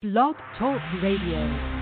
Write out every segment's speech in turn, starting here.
Blog Talk Radio.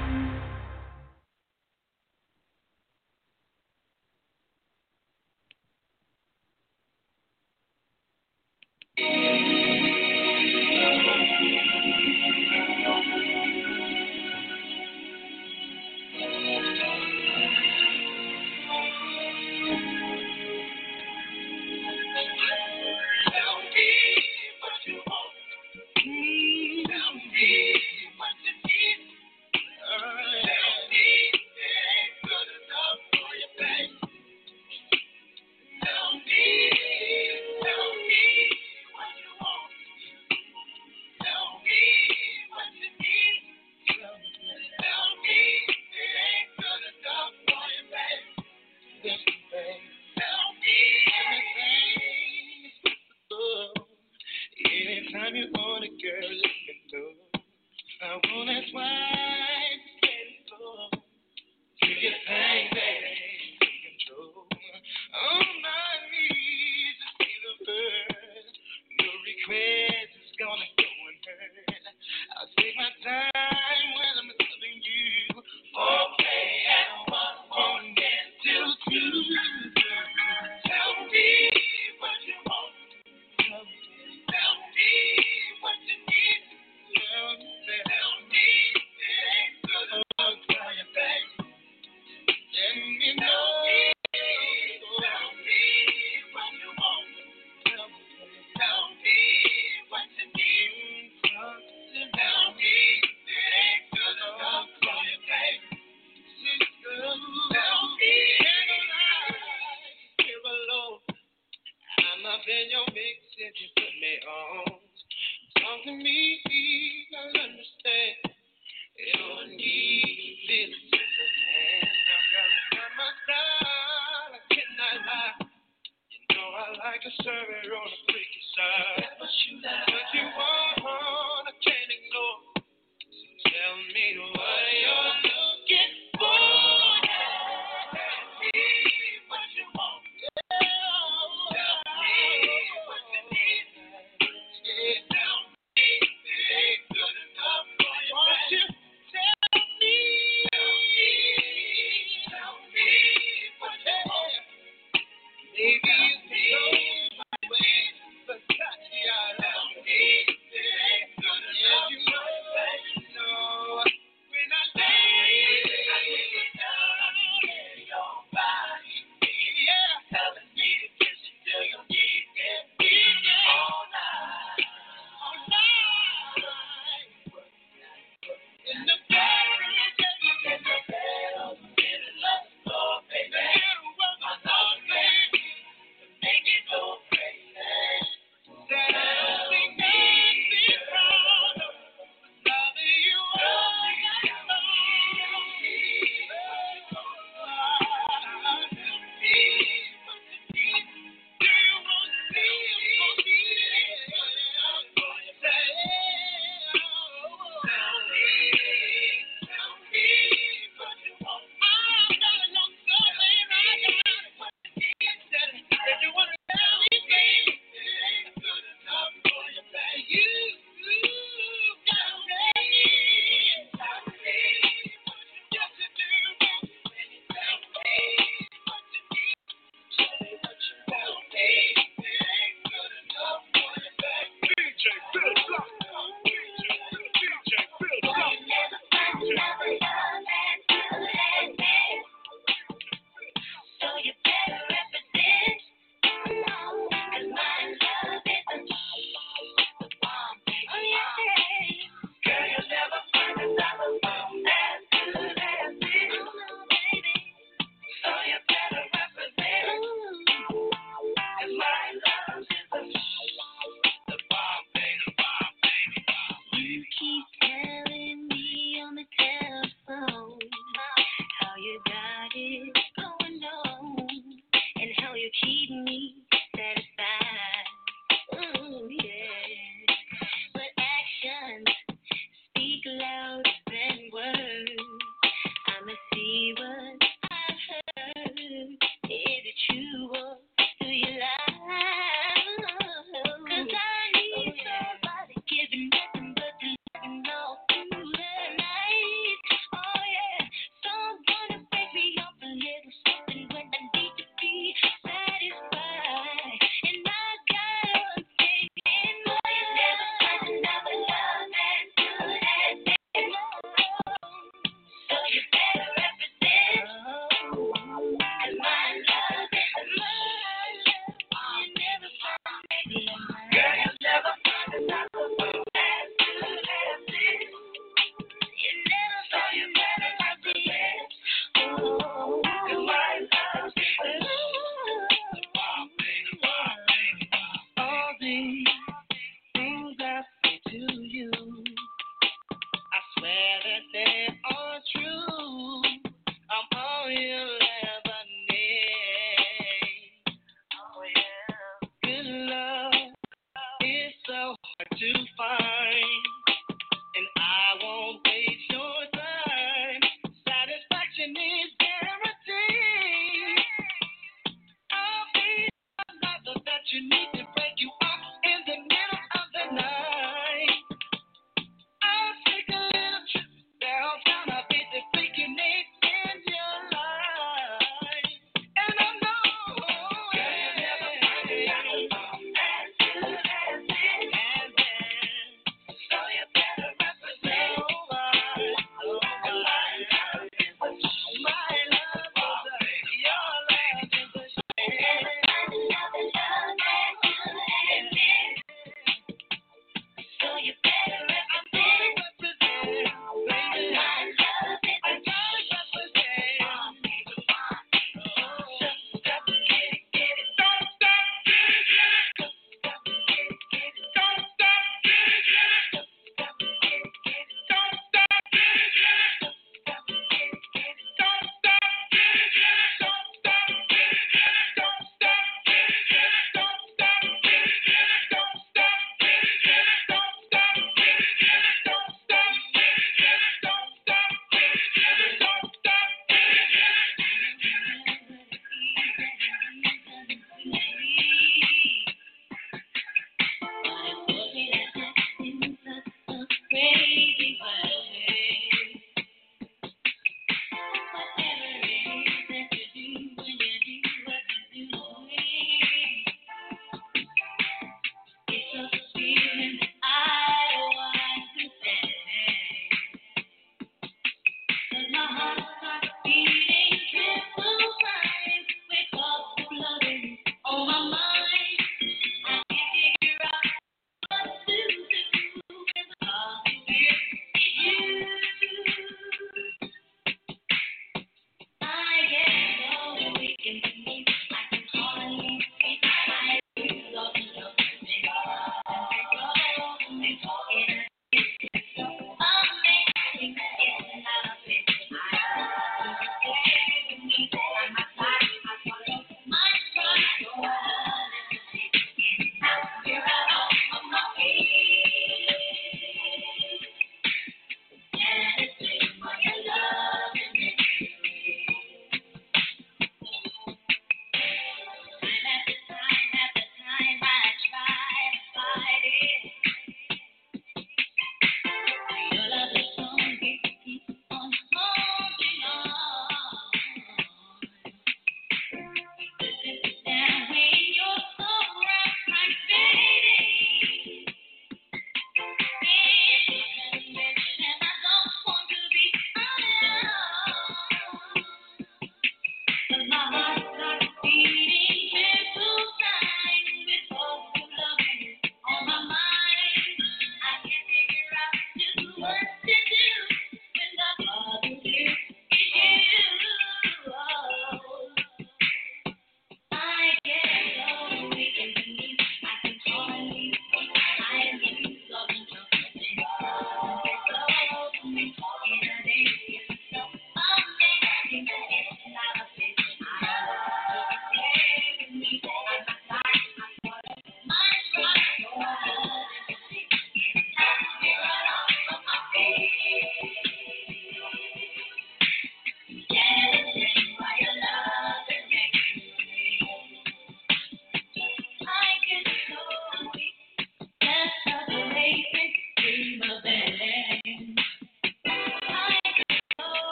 DJ need to break you Me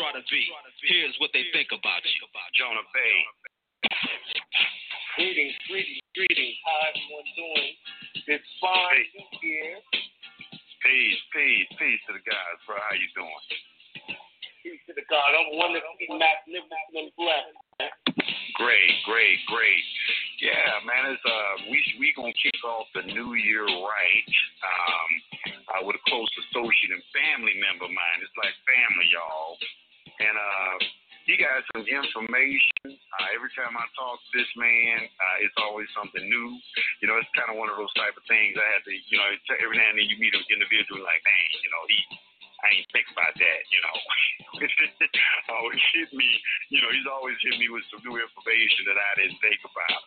try to be. always hit me with some new information that I didn't think about.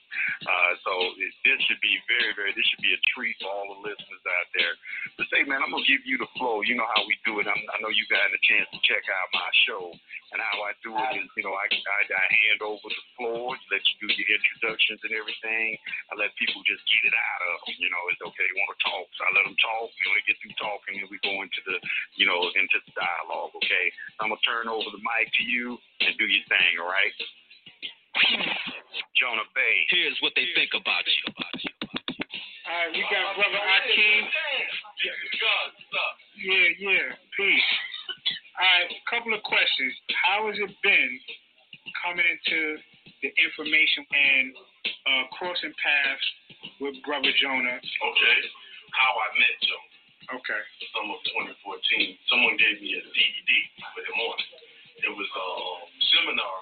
Uh, so it, this should be very, very, this should be a treat for all the listeners out there hey man, I'm gonna give you the flow. You know how we do it. I'm, i know you got a chance to check out my show and how I do it is, you know, I, I I hand over the floor, let you do your introductions and everything. I let people just get it out of them. You know, it's okay. They want to talk, so I let them talk. You know, they get through talking, and we go into the, you know, into the dialogue. Okay, I'm gonna turn over the mic to you and do your thing. All right. Jonah Bey. Here's what they think about you. About you. All right, we got brother Akeem. Yeah, yeah, peace. All right, a couple of questions. How has it been coming into the information and uh, crossing paths with brother Jonah? Okay, how I met Jonah. Okay. Summer of 2014, someone gave me a DVD with him on it. It was a uh, seminar.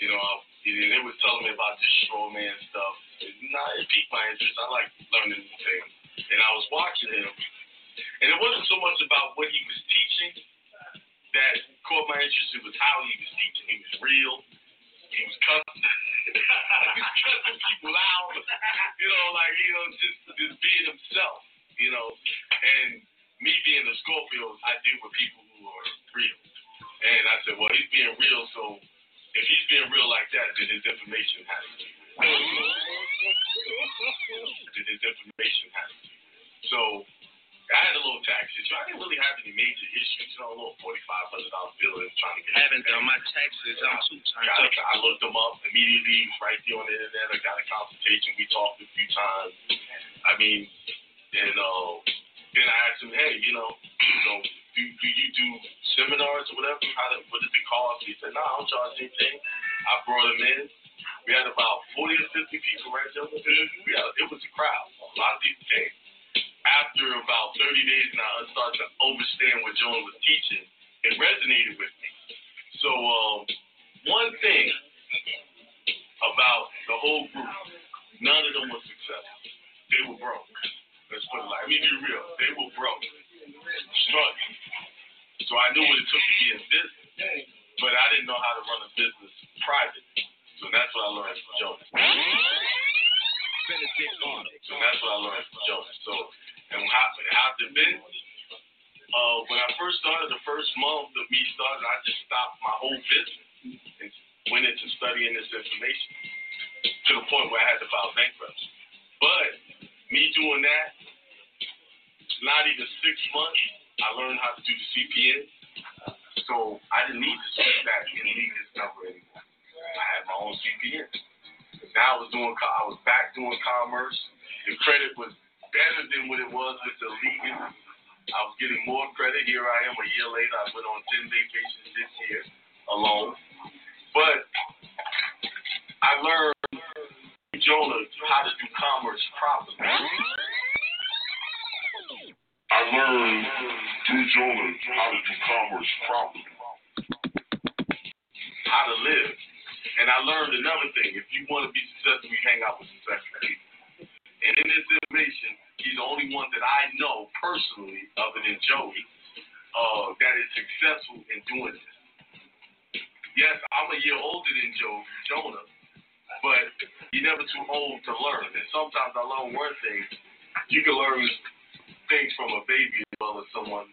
You know, I see it. They was telling me about this strongman stuff. It, it piqued my interest. I like learning new things. And I was watching him. And it wasn't so much about what he was teaching that caught my interest. It was how he was teaching. He was real. He was cussing. he was cussing people out. You know, like, you know, just, just being himself, you know. And me being a Scorpio, I deal with people who are real. And I said, well, he's being real, so if he's being real like that, then his information has to. then his information has to. So I had a little tax issue. I didn't really have any major issues. You know, a little forty five hundred dollar bill and trying to get. I haven't done my taxes. I'm too tired. I looked them up immediately right there on the internet. I got a consultation. We talked a few times. I mean, and uh, then I asked him, hey, you know, you know do, do you do seminars or whatever? How to, what is it called? He said, no, nah, I don't charge anything. I brought him in. We had about 40 or 50 people right there. We had, it was a crowd. A lot of people came. After about 30 days now, I started to understand what John was teaching. It resonated with me. So, um, one thing about the whole group, none of them was successful. They were broke. Let's put it like, let me be real. They were broke destroyed. So I knew what it took to be in business, but I didn't know how to run a business private. So that's what I learned from Jonas. So that's what I learned from Jonas. So, and how, how's it been? Uh, when I first started, the first month that we started, I just stopped my whole business and went into studying this information to the point where I had to file bankruptcy. But me doing that 90 to six months, I learned how to do the CPN. So I didn't need to sit back and leave this number anymore. I had my own CPN. Now I was doing, I was back doing commerce. The credit was better than what it was with the legal. I was getting more credit. Here I am a year later. I went on 10 vacations this year alone. But I learned Jonah how to do commerce properly. I learned through Jonah how to do commerce properly. How to live. And I learned another thing. If you want to be successful, you hang out with successful people. And in this information, he's the only one that I know personally, other than Joey, uh, that is successful in doing this. Yes, I'm a year older than Joe, Jonah, but you're never too old to learn. And sometimes I learn one thing. You can learn things from a baby as well as someone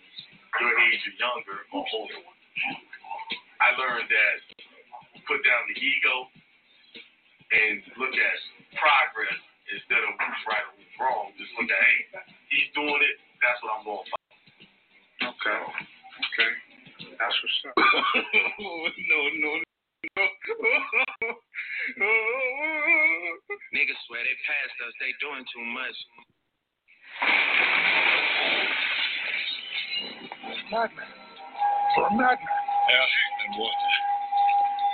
your age or younger or older. I learned that put down the ego and look at progress instead of who's right or who's wrong. Just look at, hey, he's doing it. That's what I'm going to follow. Okay. Okay. That's what's up. no, no, no. Niggas swear they passed us. They doing too much. Madman. For a madman. Yeah, and water.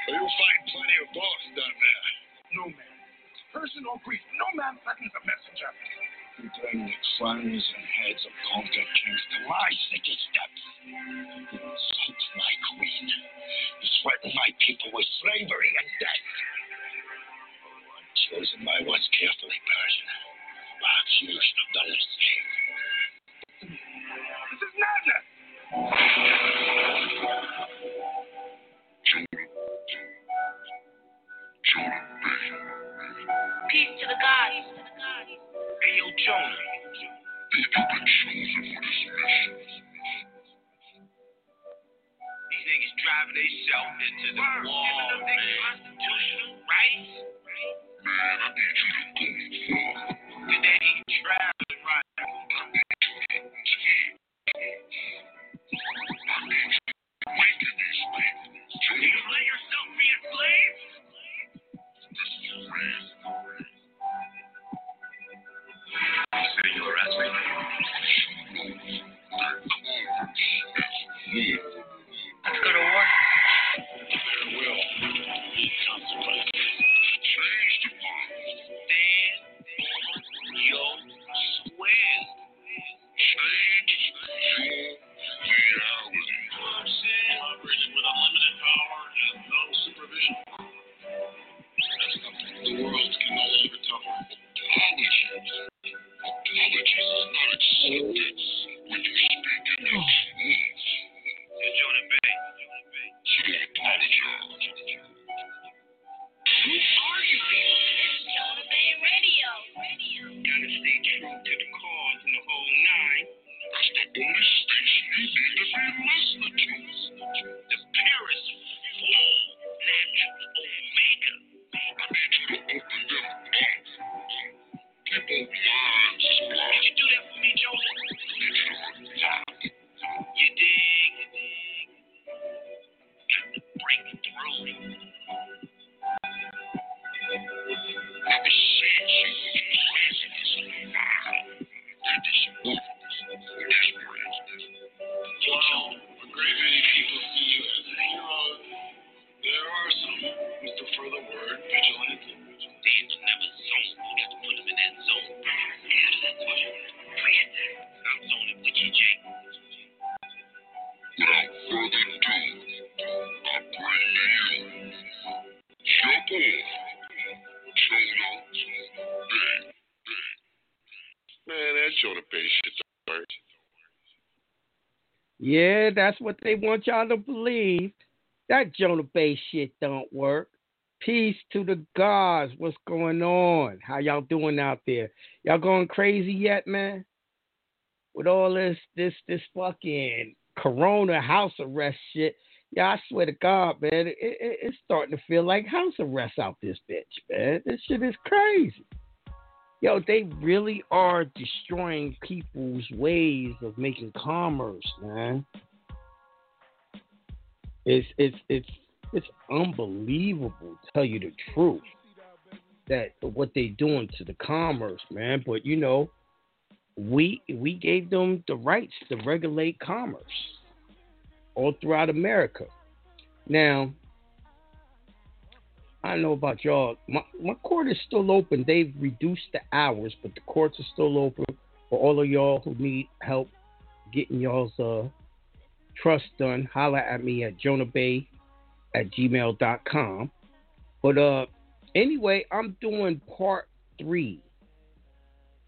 But you'll find plenty of boss down there. No man. Person or priest. No man threatens a messenger. You bring the crowns and heads of conquered kings to my city steps. You insult my queen. You threaten my people with slavery and death. Oh, I've chosen my words carefully, Persian. My accused of the same. This is madness. Peace to the gods. Hey, yo, Jonah. You've been this mission. These niggas driving themselves into the wall, man. Constitutional rights? Man, I need you to go far. Did they even travel right? Waken these people. You let yourself be a slave? Yeah, that's what they want y'all to believe. That Jonah Bey shit don't work. Peace to the gods. What's going on? How y'all doing out there? Y'all going crazy yet, man? With all this, this, this fucking Corona house arrest shit. Yeah, I swear to God, man, it, it, it's starting to feel like house arrest out this bitch, man. This shit is crazy. Yo, they really are destroying people's ways of making commerce, man. It's it's it's it's unbelievable, tell you the truth, that what they doing to the commerce, man. But you know, we we gave them the rights to regulate commerce all throughout America. Now, I know about y'all. My my court is still open. They've reduced the hours, but the courts are still open for all of y'all who need help getting y'all's uh, trust done. Holla at me at jonahbey at gmail.com. But uh anyway, I'm doing part three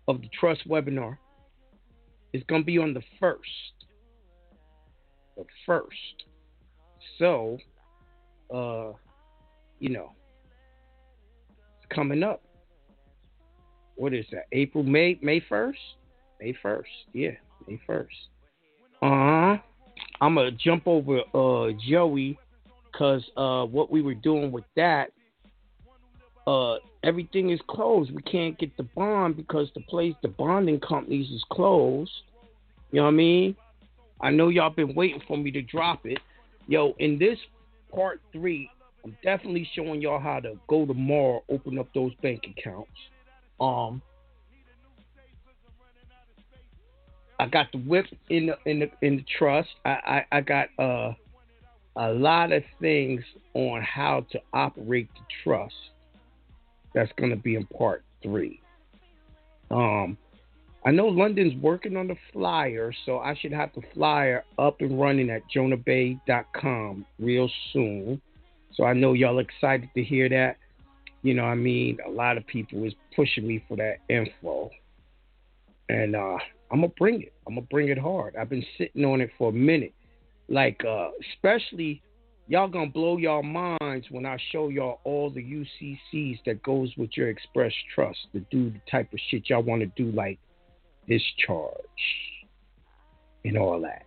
of the trust webinar. It's gonna be on the first. The first. So uh you know it's coming up. What is that? April, May, May first? May first, yeah, May first. Uh huh. I'm gonna jump over uh Joey because uh what we were doing with that uh everything is closed. We can't get the bond because the place the bonding companies is closed. You know what I mean? I know y'all been waiting for me to drop it. Yo, in this part three, I'm definitely showing y'all how to go tomorrow, open up those bank accounts. Um I got the whip in the in the in the trust. I I, I got uh a lot of things on how to operate the trust. That's going to be in part three. Um, I know London's working on the flyer, so I should have the flyer up and running at jonahbey.com real soon. So I know y'all excited to hear that. You know, I mean, a lot of people is pushing me for that info, and uh, I'm gonna bring it. I'm gonna bring it hard. I've been sitting on it for a minute like uh especially y'all gonna blow y'all minds when I show y'all all the UCCs that goes with your express trust to do the type of shit y'all want to do like discharge and all that.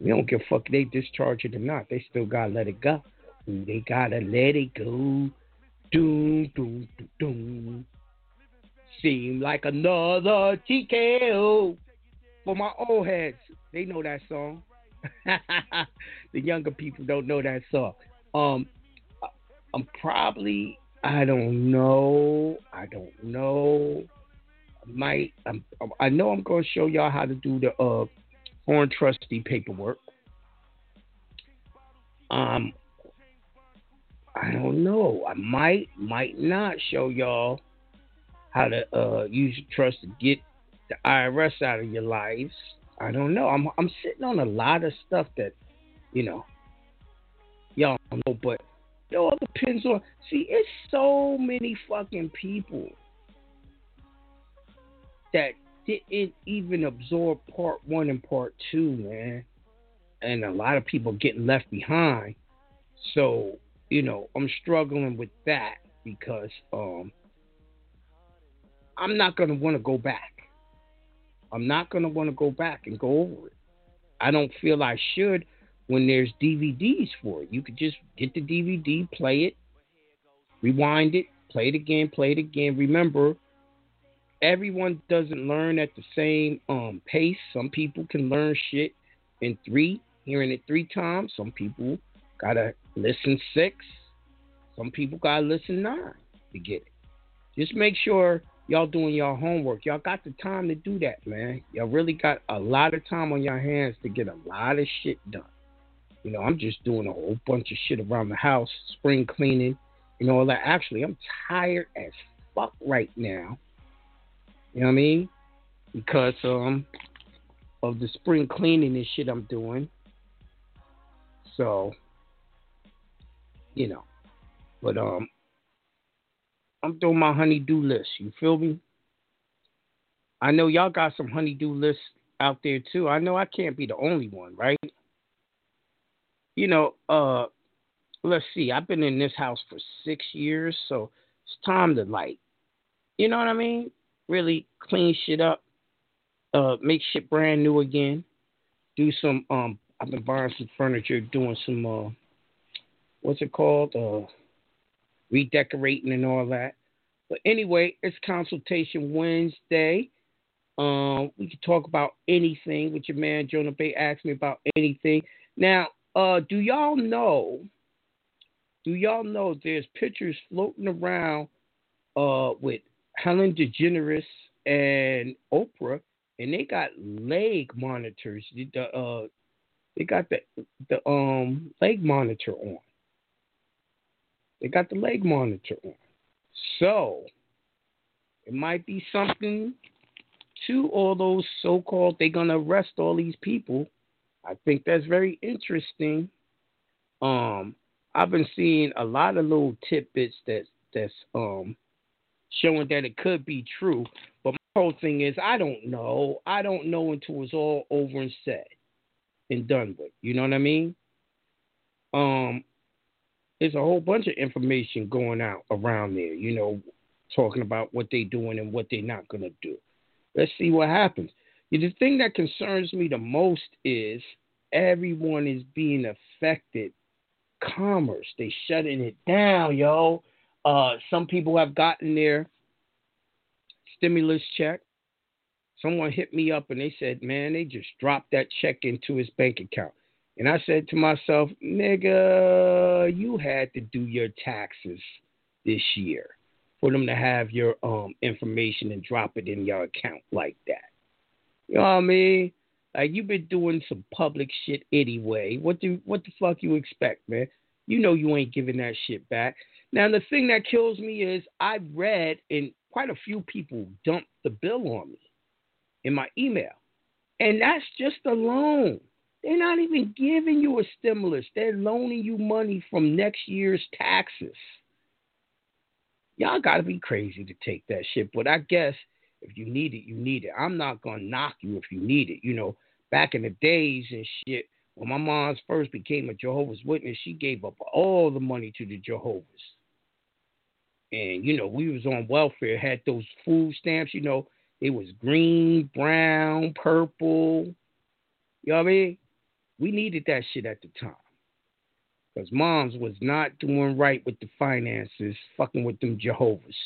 We don't give a fuck they discharge it or not. They still gotta let it go. They gotta let it go. Doom, doom, doom, doom. Seem like another TKO for my old heads. They know that song. the younger people don't know that song. Um, I'm probably I don't know. I don't know. I might I'm, I know I'm going to show y'all how to do the uh foreign trustee paperwork. Um, I don't know. I might might not show y'all how to uh use your trust to get the IRS out of your lives. I don't know. I'm I'm sitting on a lot of stuff that, you know, y'all know, but it all depends on. See, it's so many fucking people that didn't even absorb part one and part two, man, and a lot of people getting left behind. So, you know, I'm struggling with that because um, I'm not gonna want to go back. I'm not going to want to go back and go over it. I don't feel I should when there's DVDs for it. You could just get the DVD, play it, rewind it, play it again, play it again. Remember, everyone doesn't learn at the same um, pace. Some people can learn shit in three, hearing it three times. Some people gotta listen six. Some people gotta listen nine to get it. Just make sure y'all doing y'all homework. Y'all got the time to do that, man. Y'all really got a lot of time on your hands to get a lot of shit done. You know, I'm just doing a whole bunch of shit around the house, spring cleaning, know, all that. Actually, I'm tired as fuck right now. You know what I mean? Because um of the spring cleaning and shit I'm doing. So, you know. But um I'm doing my honeydew list. You feel me? I know y'all got some honeydew lists out there too. I know I can't be the only one, right? You know, uh let's see. I've been in this house for 6 years, so it's time to like you know what I mean? Really clean shit up. Uh make shit brand new again. Do some um I've been buying some furniture, doing some uh what's it called? Uh redecorating and all that. But anyway, it's consultation Wednesday. Um, we can talk about anything with your man Jonah Bey asked me about anything. Now, uh, do y'all know? Do y'all know there's pictures floating around uh, with Ellen DeGeneres and Oprah and they got leg monitors. The uh, they got the the um leg monitor on. They got the leg monitor on. So it might be something to all those so-called. They're gonna arrest all these people. I think that's very interesting. Um, I've been seeing a lot of little tidbits that that's um showing that it could be true. But my whole thing is I don't know. I don't know until it's all over and said and done with. You know what I mean? Um there's a whole bunch of information going out around there, you know, talking about what they're doing and what they're not gonna do. Let's see what happens. The thing that concerns me the most is everyone is being affected. Commerce, they shutting it down, yo. Uh, some people have gotten their stimulus check. Someone hit me up and they said, man, they just dropped that check into his bank account. And I said to myself, nigga, you had to do your taxes this year for them to have your um information and drop it in your account like that. You know what I mean? Like you've been doing some public shit anyway. What do what the fuck you expect, man? You know you ain't giving that shit back. Now, the thing that kills me is I read, and quite a few people dumped the bill on me in my email. And that's just a loan. They're not even giving you a stimulus, they're loaning you money from next year's taxes. Y'all got to be crazy to take that shit. But I guess if you need it, you need it. I'm not going to knock you if you need it. You know, back in the days and shit, when my mom's first became a Jehovah's Witness, she gave up all the money to the Jehovah's and you know we was on welfare had those food stamps you know it was green brown purple you know what i mean we needed that shit at the time. Because moms was not doing right with the finances fucking with them jehovah's.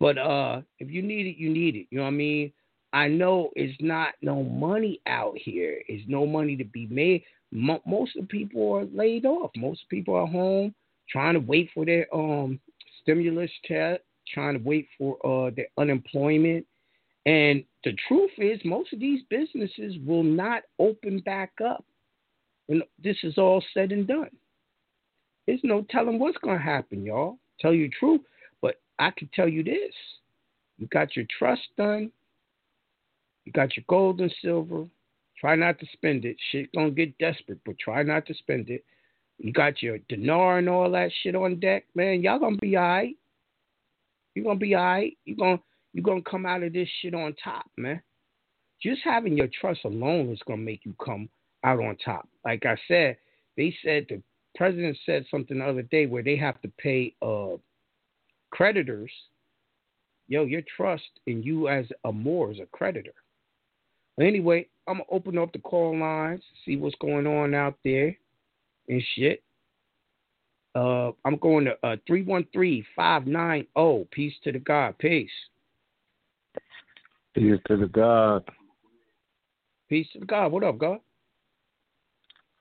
But uh if you need it you need it. You know what i mean? I know it's not no money out here. It's no money to be made. Mo- most of the people are laid off. Most people are home trying to wait for their um stimulus check, trying to wait for uh, the unemployment. And the truth is, most of these businesses will not open back up when this is all said and done. There's no telling what's going to happen, y'all. Tell you the truth. But I can tell you this you got your trust done, you got your gold and silver. Try not to spend it. Shit gonna get desperate, but try not to spend it. You got your dinar and all that shit on deck, man. Y'all gonna be alright. You're gonna be alright. You're gonna you're gonna come out of this shit on top, man. Just having your trust alone is gonna make you come out on top. Like I said, they said the president said something the other day where they have to pay uh creditors. Yo, your trust in you as a more as a creditor. But anyway, I'm gonna open up the call lines, see what's going on out there and shit. Uh, I'm going to uh, 313-590. Peace to the God. Peace. Peace to the God. Peace to the God. What up, God?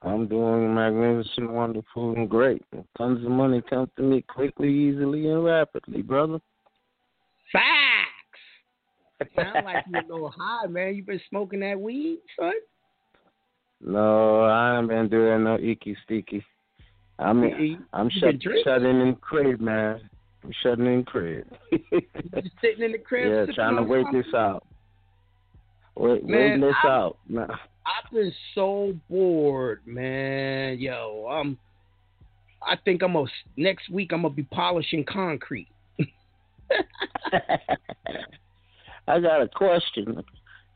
I'm doing magnificent, wonderful, and great. Tons of money comes to me quickly, easily, and rapidly, brother. Facts. Sound like you're a little high, man. You been smoking that weed, son? No, I ain't been doing no icky sticky. I mean, I'm shut, shutting in crib, man. I'm shutting in crib. just sitting in the crib. Yeah, trying to wait this out. Wait, man, waiting this I, out. Nah. I've been so bored, man. Yo, I'm. I think I'm a next week. I'm gonna be polishing concrete. I got a question.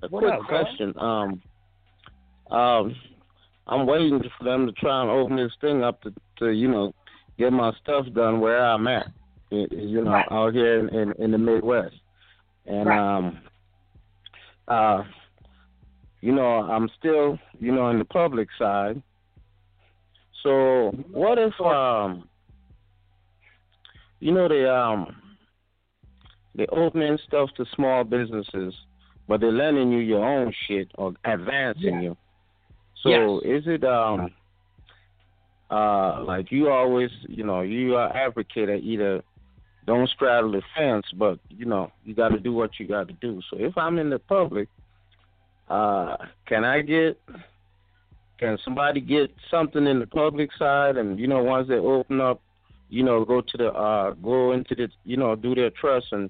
A what quick up, question. Um, um, I'm waiting for them to try and open this thing up to, to you know, get my stuff done where I'm at, you know, right. out here in, in, in the Midwest. And, right. um, uh, you know, I'm still, you know, in the public side. So what if, um, you know, they, um, they opening stuff to small businesses, but they're lending you your own shit or advancing Yeah. you. So Yes. is it um uh like you always you know you are advocate that either don't straddle the fence, but you know you got to do what you got to do. So if I'm in the public uh, can I get? Can somebody get something in the public side, and you know, once they open up, you know, go to the uh, go into the, you know, do their trust and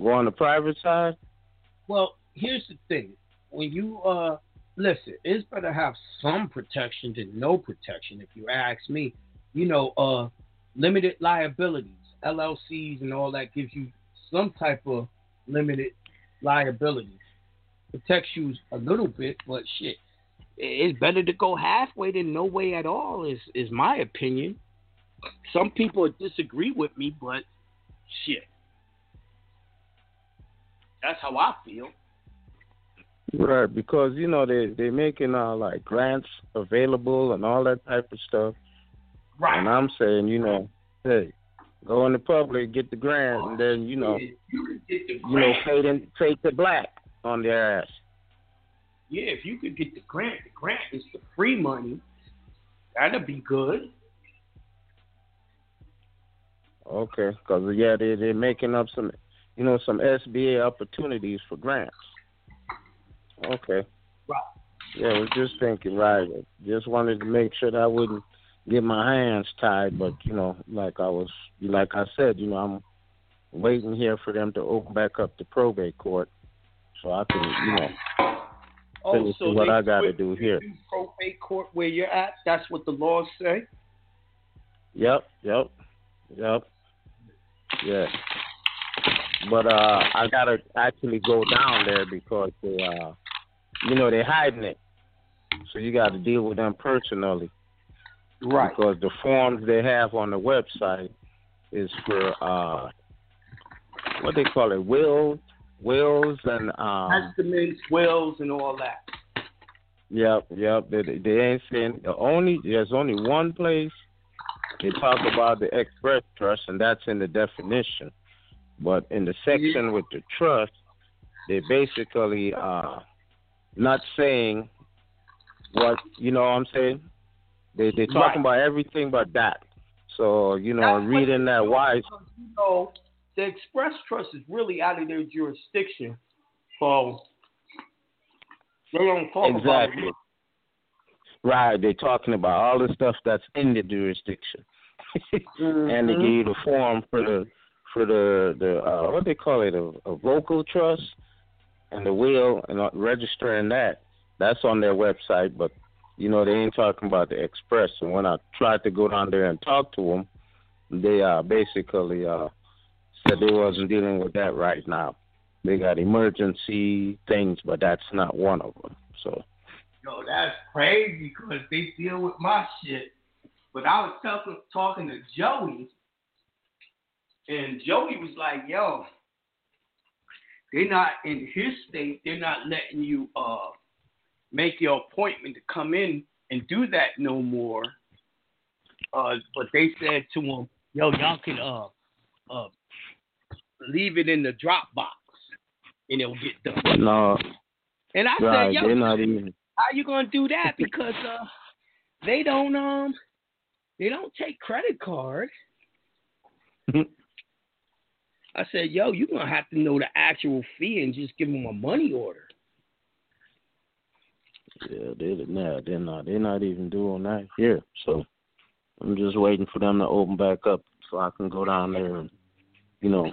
go on the private side. Well, here's the thing: when you uh listen, it's better have some protection than no protection. If you ask me, you know, uh, limited liabilities, LLCs, and all that gives you some type of limited liabilities. Protects you a little bit, but shit, it's better to go halfway than no way at all. Is is my opinion. Some people disagree with me, but shit, that's how I feel. Right, because you know they they're making uh like grants available and all that type of stuff. Right. And I'm saying, you know, hey, go in the public, get the grant, and then you know, you get the you know, fade in, fade to black on their ass. Yeah, if you could get the grant, the grant is the free money. That'd be good. Okay, because yeah, they they're making up some, you know, some SBA opportunities for grants. Okay. Right. Yeah, I was just thinking, right. Just wanted to make sure that I wouldn't get my hands tied, but you know, like I was, like I said, you know, I'm waiting here for them to open back up the probate court, so I can, you know, Oh, so what I got to do here. Probate court where you're at. That's what the laws say. Yep, yep, yep, yeah. But uh, I gotta actually go down there because they, uh, you know, they're hiding it. So you got to deal with them personally. Right. Because the forms they have on the website is for uh, what they call it, wills, wills, and um, Testaments, wills, and all that. Yep, yep. They, they ain't saying the only. There's only one place they talk about the express trust, and that's in the definition. But in the section with the trust, they basically uh not saying what you know. what I'm saying they they talking about everything but that. So you know, That's reading that wise. You know, the express trust is really out of their jurisdiction. So they don't talk about Exactly. it. Right, they're talking about all the stuff that's in the jurisdiction, and they Mhm. give you the form for the for the the uh, what they call it a, a vocal trust and the will and uh, registering that. That's on their website, but you know they ain't talking about the express. And when I tried to go down there and talk to them, they uh basically uh said they wasn't dealing with that right now. They got emergency things, but that's not one of them. So. Yo, that's crazy because they deal with my shit. But I was talking talking to Joey, and Joey was like, "Yo, they're not in his state. They're not letting you uh make your appointment to come in and do that no more." Uh, but they said to him, "Yo, y'all can uh uh leave it in the drop box, and it'll get done." No, And I right. said, "Yo, even. how you gonna do that? Because uh, they don't um, they don't take credit card. I said, yo, you're gonna have to know the actual fee and just give them a money order. Yeah, they're nah, they're not. They're not even doing that here. So I'm just waiting for them to open back up so I can go down there and, you know,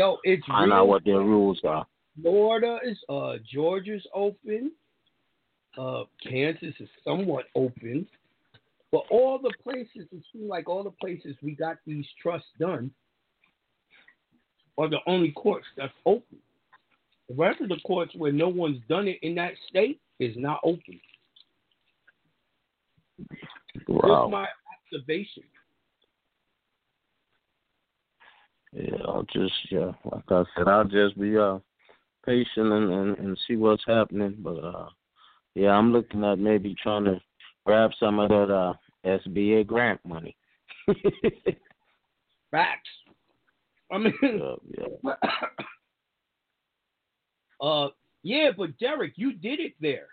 Yo, it's real. out what their rules are. Florida is uh, Georgia's open. Uh, Kansas is somewhat open. But all the places, it seems like all the places we got these trusts done are the only courts that's open. The rest of the courts where no one's done it in that state is not open. Wow. Just my observation. Yeah, I'll just yeah, like I said, I'll just be uh patient and, and, and see what's happening. But uh yeah, I'm looking at maybe trying to grab some of that uh SBA grant money. Facts. I mean, yeah, yeah. uh, yeah, but Derek, you did it there.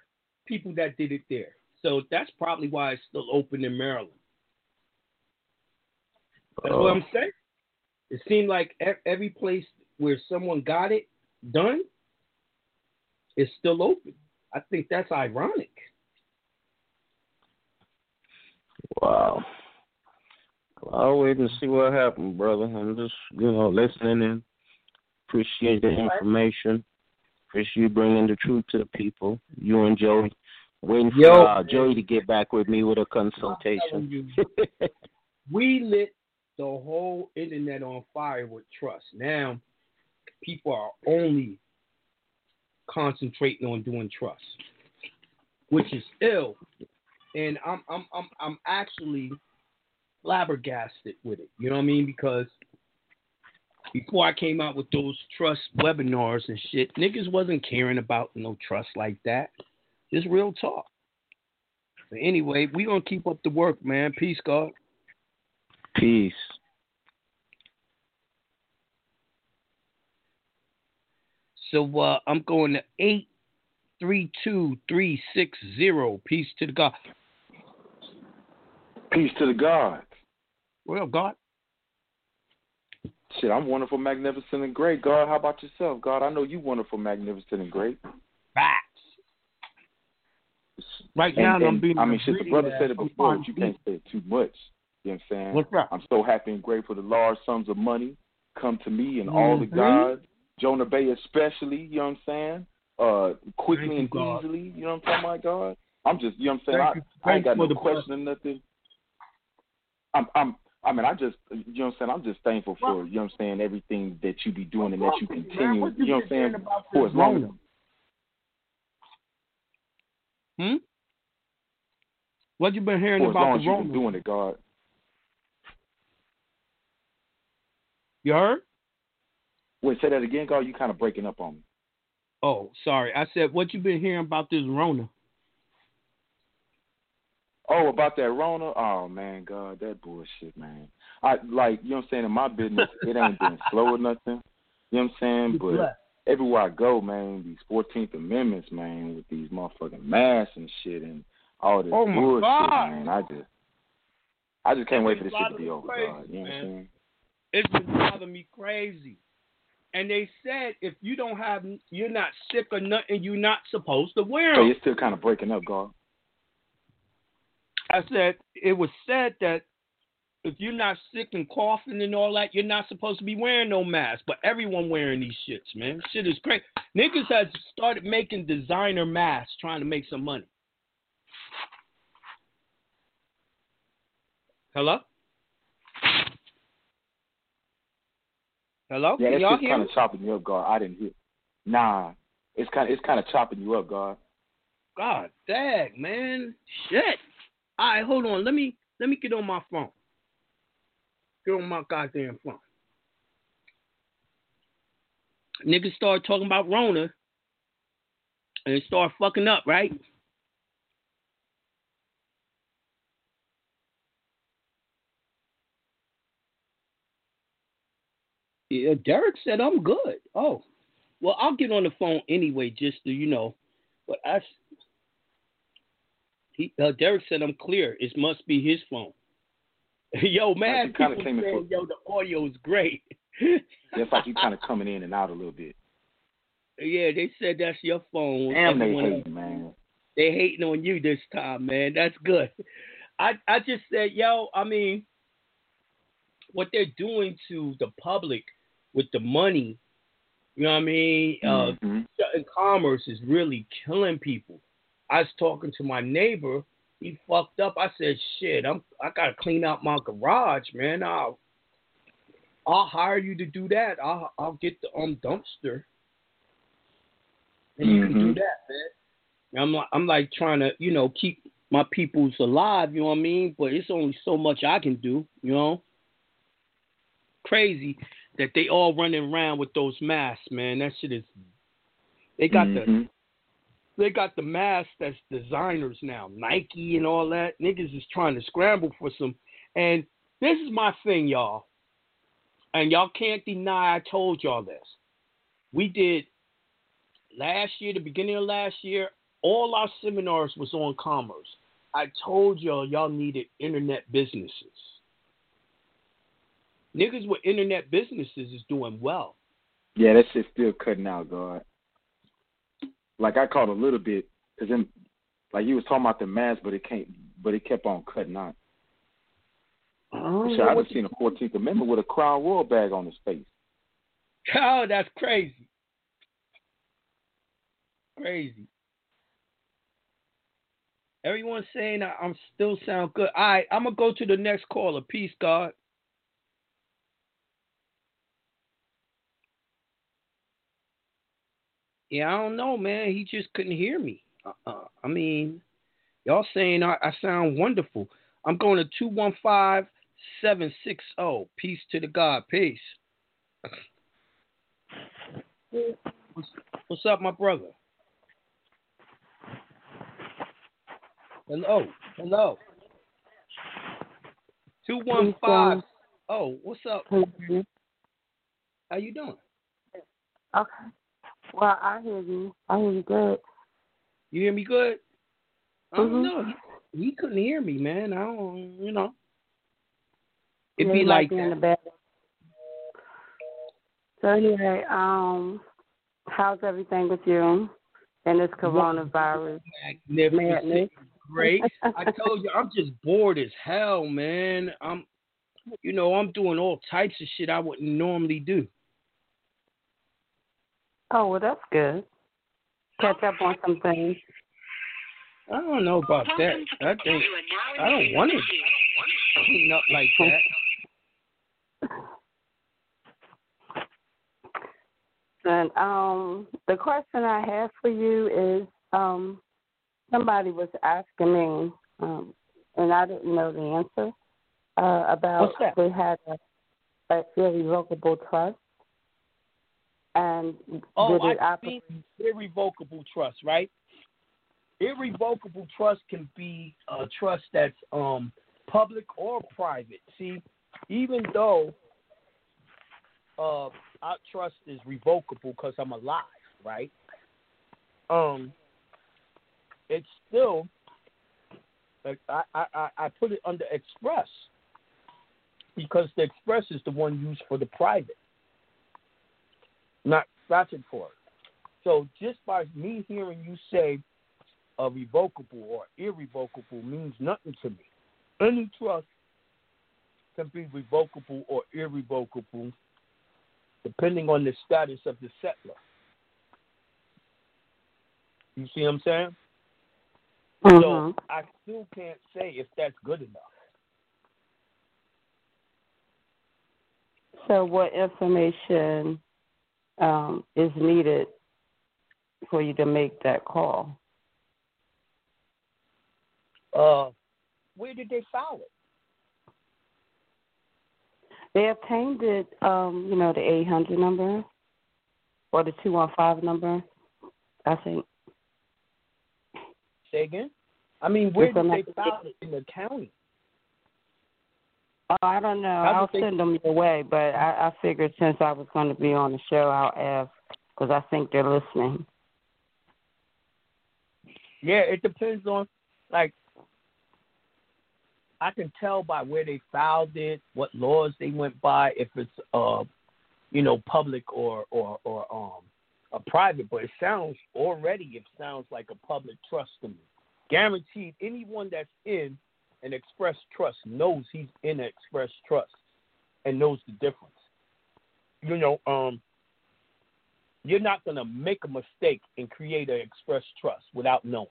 People that did it there. So that's probably why it's still open in Maryland. That's what I'm saying. It seemed like e- every place where someone got it done is still open. I think that's ironic. Wow. Well, I'll wait and see what happens, brother. I'm just, you know, listening and appreciate the information. Appreciate you bringing the truth to the people. You and Joey. Waiting for Yo. uh, Joey to get back with me with a consultation. we lit the whole internet on fire with trust. Now, people are only concentrating on doing trust, which is ill. And I'm I'm I'm I'm actually flabbergasted with it. You know what I mean? Because before I came out with those trust webinars and shit, niggas wasn't caring about no trust like that. Just real talk. But anyway, we gonna keep up the work, man. Peace, God. Peace. So uh, I'm going to eight three two three six zero. Peace to the God. Peace to the God. Well, God. Shit, I'm wonderful, magnificent, and great. God, how about yourself? God, I know you wonderful, magnificent, and great. Facts. Right And- now, and, I'm being. I mean, shit, the brother said it before, but you can't say it too much. You know what I'm saying? What's? I'm so happy and grateful the large sums of money come to me and all the Mhm. gods, Jonah Bey especially, you know what I'm saying? Uh, quickly you, and God. easily, you know what I'm talking about, God? I'm just, you know what I'm saying? You- I, I, ain't got no question or nothing. I'm, I'm, I mean, I just, you know what I'm saying? I'm just thankful for, you know what I'm saying, everything that you be doing and that you continue, what you know what I'm saying, for as long as Hmm? What you been hearing for as about long the as you've been doing it, God. You heard? Wait, say that again, God. You kind of breaking up on me. Oh, sorry. I said, what you been hearing about this Rona? Oh, about that Rona. Oh man, God, that bullshit, man. I like you know what I'm saying. In my business, it ain't been slow or nothing. You know what I'm saying? But everywhere I go, man, these Fourteenth Amendments, man, with these motherfucking masks and shit and all this Oh, bullshit, God. man. I just, I just can't wait for this shit to be me over, God. You know what I'm saying? It's been bothering me crazy. And they said if you don't have, you're not sick or nothing, you're not supposed to wear them. So it's still kind of breaking up, God. I said it was said that if you're not sick and coughing and all that, you're not supposed to be wearing no mask. But everyone wearing these shits, man. Shit is crazy. Niggas has started making designer masks trying to make some money. Hello? Hello? Yeah, Can that y'all shit's kind of chopping you up, God. I didn't hear. Nah, it's kind of it's kind of chopping you up, God. God dang, man. Shit. All right, hold on. Let me let me get on my phone. Get on my goddamn phone. Niggas start talking about Rona and start fucking up, right? Yeah, Derek said I'm good. Oh, well, I'll get on the phone anyway, just to you know. But I, he, uh, Derek said I'm clear. It must be his phone. yo, man, came in saying, for- yo, the audio is great. It's like you kind of coming in and out a little bit. yeah, they said that's your phone. Damn, they Everyone hate, man. they hating on you this time, man. That's good. I I just said, yo, I mean, what they're doing to the public with the money, you know what I mean? Uh, Mhm. shutting commerce is really killing people. I was talking to my neighbor. He fucked up. I said, shit, I'm I gotta clean out my garage, man. I'll I'll hire you to do that. I'll I'll get the um dumpster. And you can do that, man. I'm like I'm like trying to, you know, keep my peoples alive, you know what I mean? But it's only so much I can do, you know. Crazy that they all running around with those masks, man. That shit is they got the Mhm. they got the masks that's designers now, Nike and all that. Niggas is trying to scramble for some. And this is my thing, y'all. And y'all can't deny I told y'all this. We did last year, the beginning of last year, all our seminars was on commerce. I told y'all y'all needed internet businesses. Niggas with internet businesses is doing well. Yeah, that shit's still cutting out, God. Like I caught a little bit Cause then, like you was talking about the mask, but it can't, but it kept on cutting out. Oh, I just seen a Fourteenth Amendment with a Crown Royal bag on his face. Oh, that's crazy. Crazy. Everyone's saying I- I'm still sound good. All right, I'm gonna go to the next caller. Peace, God. Yeah, I don't know, man. He just couldn't hear me. Uh, I mean, y'all saying I, I sound wonderful. I'm going to two one five seven six zero. Peace to the God. Peace. What's, what's up, my brother? Hello, hello. Two one five. Oh, what's up? How you doing? Okay. Well, I hear you. I hear you good. You hear me good? I don't Mhm. know. He, he couldn't hear me, man. I don't, you know. It'd Yeah, be you like be in that. So anyway, um, how's everything with you and this coronavirus Magnificent. Great. I told you, I'm just bored as hell, man. I'm, you know, I'm doing all types of shit I wouldn't normally do. Oh well, that's good. Catch up on some things. I don't know about that. I think I don't want to clean up like that. And um, the question I have for you is, um, somebody was asking me, um, and I didn't know the answer uh, about What's that? had a, a irrevocable trust, and Oh, did it I operate? think irrevocable trust, right? Irrevocable trust can be a trust that's um public or private. See, even though uh our trust is revocable because I'm alive, right? Um, it's still like I I I put it under express because the express is the one used for the private, not statutory. So just by me hearing you say a revocable or irrevocable means nothing to me. Any trust can be revocable or irrevocable depending on the status of the settlor. You see what I'm saying? So Mhm. I still can't say if that's good enough. So, what information um, is needed for you to make that call? Uh, where did they file it? They obtained it, um, you know, the 800 number or the 215 number, I think. Say again? I mean, where did they file it in the county? Oh, I don't know. I'll they- send them your way, but I, I figured since I was going to be on the show, I'll ask because I think they're listening. Yeah, it depends on like I can tell by where they filed it, what laws they went by, if it's uh you know, public or or or um a private, but it sounds already it sounds like a public trust to me. Guaranteed anyone that's in an express trust knows he's in express trust and knows the difference. You know, um you're not gonna make a mistake and create an express trust without knowing.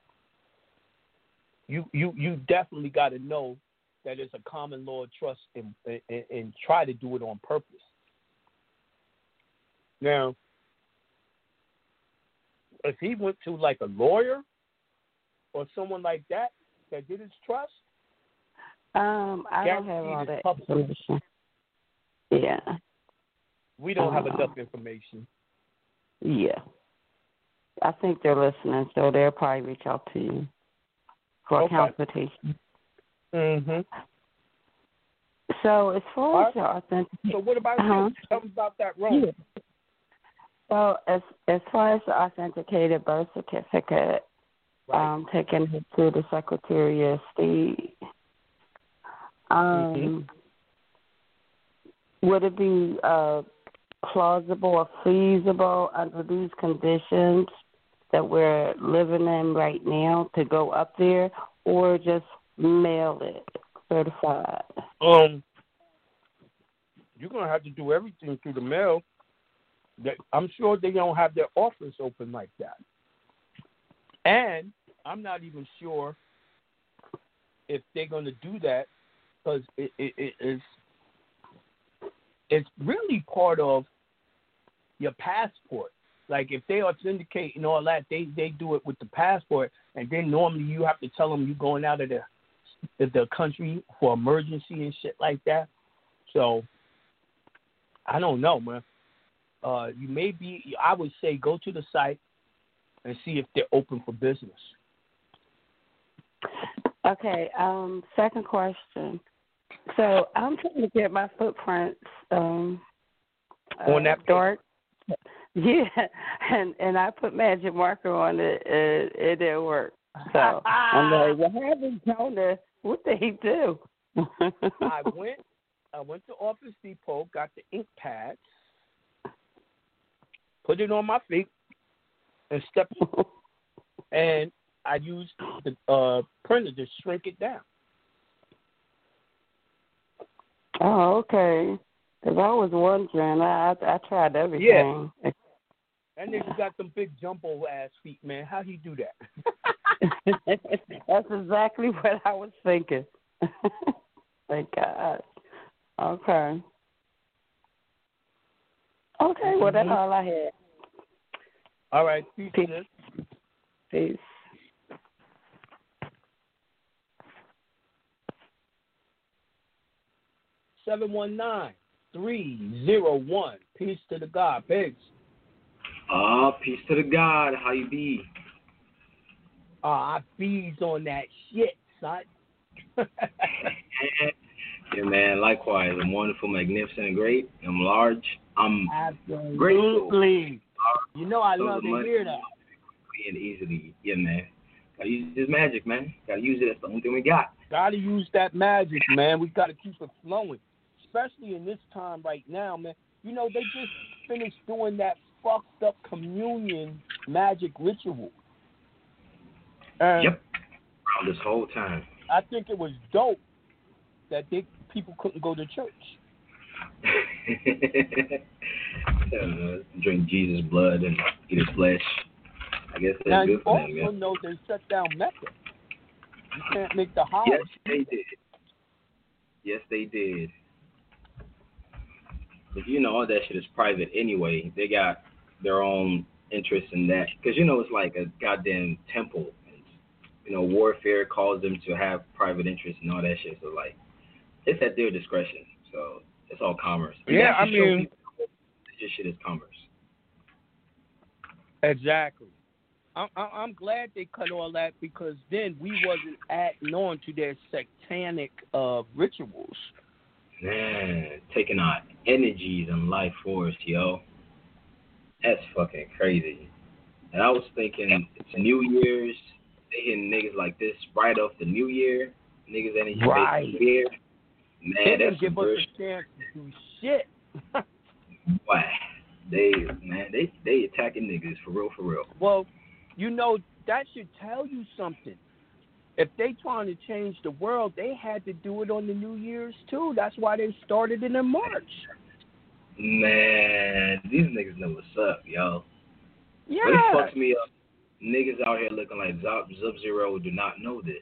You you you definitely got to know that it's a common law trust and, and and try to do it on purpose. Now, if he went to like a lawyer or someone like that that did his trust, Um, I don't have all that public. information. Yeah, we don't have Uh, enough information. yeah. I think they're listening, so they'll probably reach out to you for Okay. consultation. Mm-hmm. So as far as your authentic, So what about Uh-huh. you? Tell me about that wrong. Yeah. so as as far as the authenticated birth certificate, Right. um, taking it to the Secretary of State, um, Mhm. would it be uh, plausible or feasible under these conditions that we're living in right now to go up there, or just mail it certified? Um, you're gonna have to do everything through the mail. That I'm sure they don't have their office open like that, and I'm not even sure if they're gonna do that because it, it, it is it's really part of your passport. Like if they authenticate and all that, they they do it with the passport, and then normally you have to tell them you're going out of the the country for emergency and shit like that. So I don't know, man. Uh, you may be. I would say go to the site and see if they're open for business. Okay. Um, second question. So I'm trying to get my footprints um, On that uh, dark. Yeah, and and I put magic marker on it. It, it didn't work. So I'm like, well, having Jonah, what did he do? I went. I went to Office Depot, got the ink pads, put it on my feet, and stepped. and I used the uh, printer to shrink it down. Oh, okay. Because I was wondering. I I, I tried everything. Yeah. That nigga got some big jumbo ass feet, man. How he do that? That's exactly what I was thinking. Thank God. Okay. Okay, well that's all I had. All right, peace. Peace. Peace. Seven one nine three zero one. Peace to the God. Peace. Ah, peace to the God. How you be? Uh, I feeds on that shit, son. yeah, man. Likewise, I'm wonderful, magnificent, and great. I'm large. I'm Absolutely. You know I love to Money hear that. And easily, yeah, man. Gotta use this magic, man. Gotta use it. That's the only thing we got. Gotta use that magic, man. We gotta keep it flowing. Especially in this time right now, man. You know, they just finished doing that fucked up communion magic ritual. And Yep. This whole time. I think it was dope that they people couldn't go to church. uh, drink Jesus' blood and eat his flesh. I guess that's now you good for them, also know they shut down Mecca. You can't make the Hajj. Yes, they did. Yes, they did. But you know, all that shit is private anyway. They got their own interest in that. Because, you know, it's like a goddamn temple. And, you know, warfare calls them to have private interest and all that shit. So, like, it's at their discretion. So, it's all commerce. And Yeah, I mean- This shit is commerce. Exactly. I'm, I'm I'm glad they cut all that because then we wasn't adding on to their satanic uh, rituals. Man, taking our energies and life force, yo. That's fucking crazy. And I was thinking, it's New Year's. They hitting niggas like this right off the New Year. Niggas energy Right. based fear. They Man, that's give us a chance to do shit. Why? They man, they they attacking niggas for real, for real. Well, you know that should tell you something. If they trying to change the world, they had to do it on the New Year's too. That's why they started it in March. Man, these niggas know what's up, yo. Yeah. What fucks me up, niggas out here looking like Sub Zero do not know this.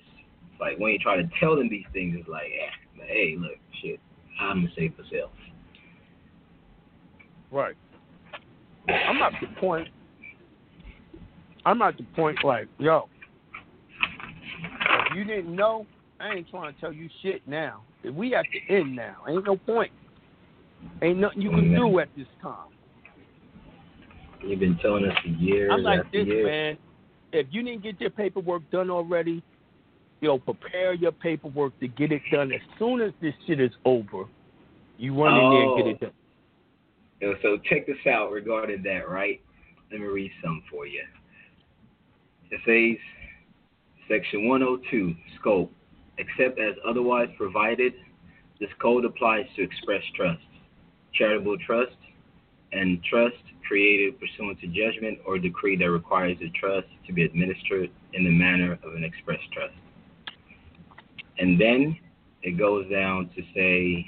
Like when you try to tell them these things, it's like, eh, hey, look, shit, I'm gonna save myself. Right. I'm at the point. I'm at the point like, yo, you didn't know, I ain't trying to tell you shit now. We at the end now. Ain't no point. Ain't nothing you can do at this time. You've been telling us for years I'm like this, years. man. If you didn't get your paperwork done already, you know, prepare your paperwork to get it done as soon as this shit is over. You run in there and get it oh. done. Yo, so check this out regarding that, right? Let me read something for you. It says, Section 102, Scope. Except as otherwise provided, this code applies to express trust, charitable trust, and trust created pursuant to judgment or decree that requires the trust to be administered in the manner of an express trust. And then it goes down to say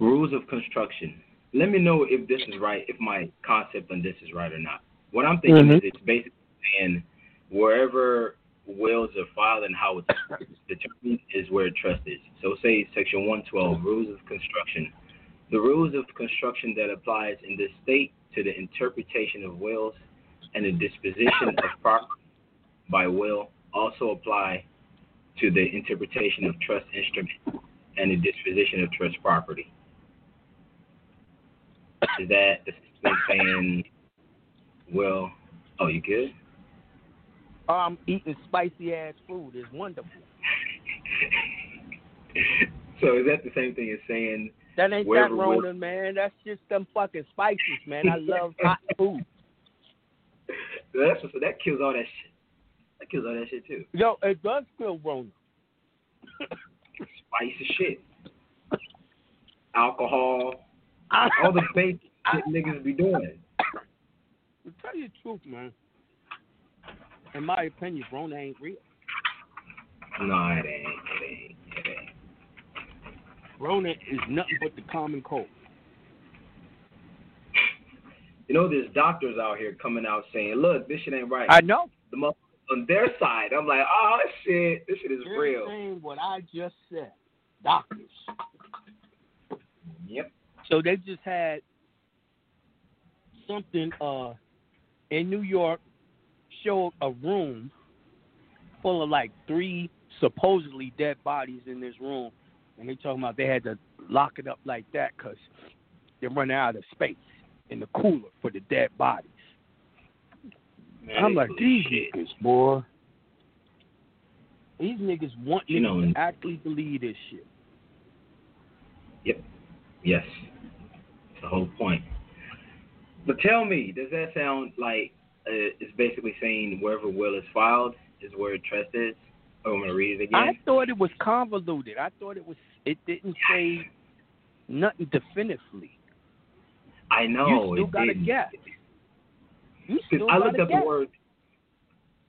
rules of construction. Let me know if this is right, if my concept on this is right or not. What I'm thinking is mm-hmm. it's basically saying wherever wills are filed and how it's determined is where trust is. So say section 112, rules of construction. The rules of construction that applies in this state to the interpretation of wills and the disposition of property by will also apply to the interpretation of trust instrument and the disposition of trust property. Is that the same saying, well, oh, you good? I'm eating spicy ass food. It's wonderful. So is that the same thing as saying That ain't that Ronan, man. That's just them fucking spices, man. I love hot food. that's what, that kills all that shit. That kills all that shit too. Yo, it does feel Ronan. Spice as shit. Alcohol, all the basic shit niggas be doing. To tell you the truth, man. In my opinion, Rona ain't real. No, it ain't. It ain't. It ain't. Rona is nothing but the common cold. You know, there's doctors out here coming out saying, "Look, this shit ain't right." I know. The mother on their side, I'm like, "Oh shit, this shit is They're real." saying what I just said. Doctors. Yep. So they just had something uh in New York showed a room full of like three supposedly dead bodies in this room, and they talking about they had to lock it up like that because they're running out of space in the cooler for the dead bodies. Man, I'm like these shit. niggas, boy. These niggas want You know- to actually believe this shit. Yep. Yes. That's the whole point. But tell me, does that sound like uh, it's basically saying wherever will is filed is where trust is? Oh, I'm gonna read it again. I thought it was convoluted. I thought it was. It didn't say nothing definitively. I know. you still gotta didn't. guess. You still I looked up guess. the word.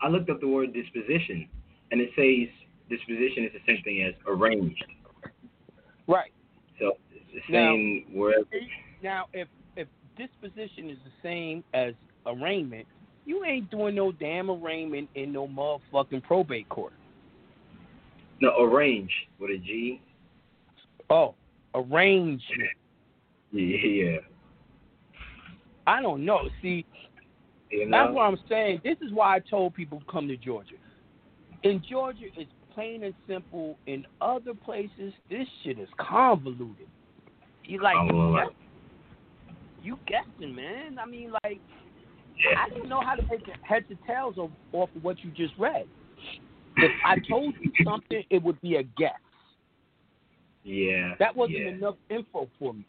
I looked up the word disposition, and it says disposition is the same thing as arranged. Right So it's Now- saying wherever. now, if disposition is the same as arraignment, you ain't doing no damn arraignment in no motherfucking probate court. No, arrange with a G. Oh, arrangement. Yeah. I don't know. See, You That's what I'm saying. This is why I told people to come to Georgia. In Georgia, it's plain and simple. In other places, this shit is convoluted. You like Oh, you, well, guess, you guessing, man. I mean, like Yeah. I didn't know how to make heads or tails of, off of what you just read. If I told you something, it would be a guess. Yeah. That wasn't yeah. enough info for me.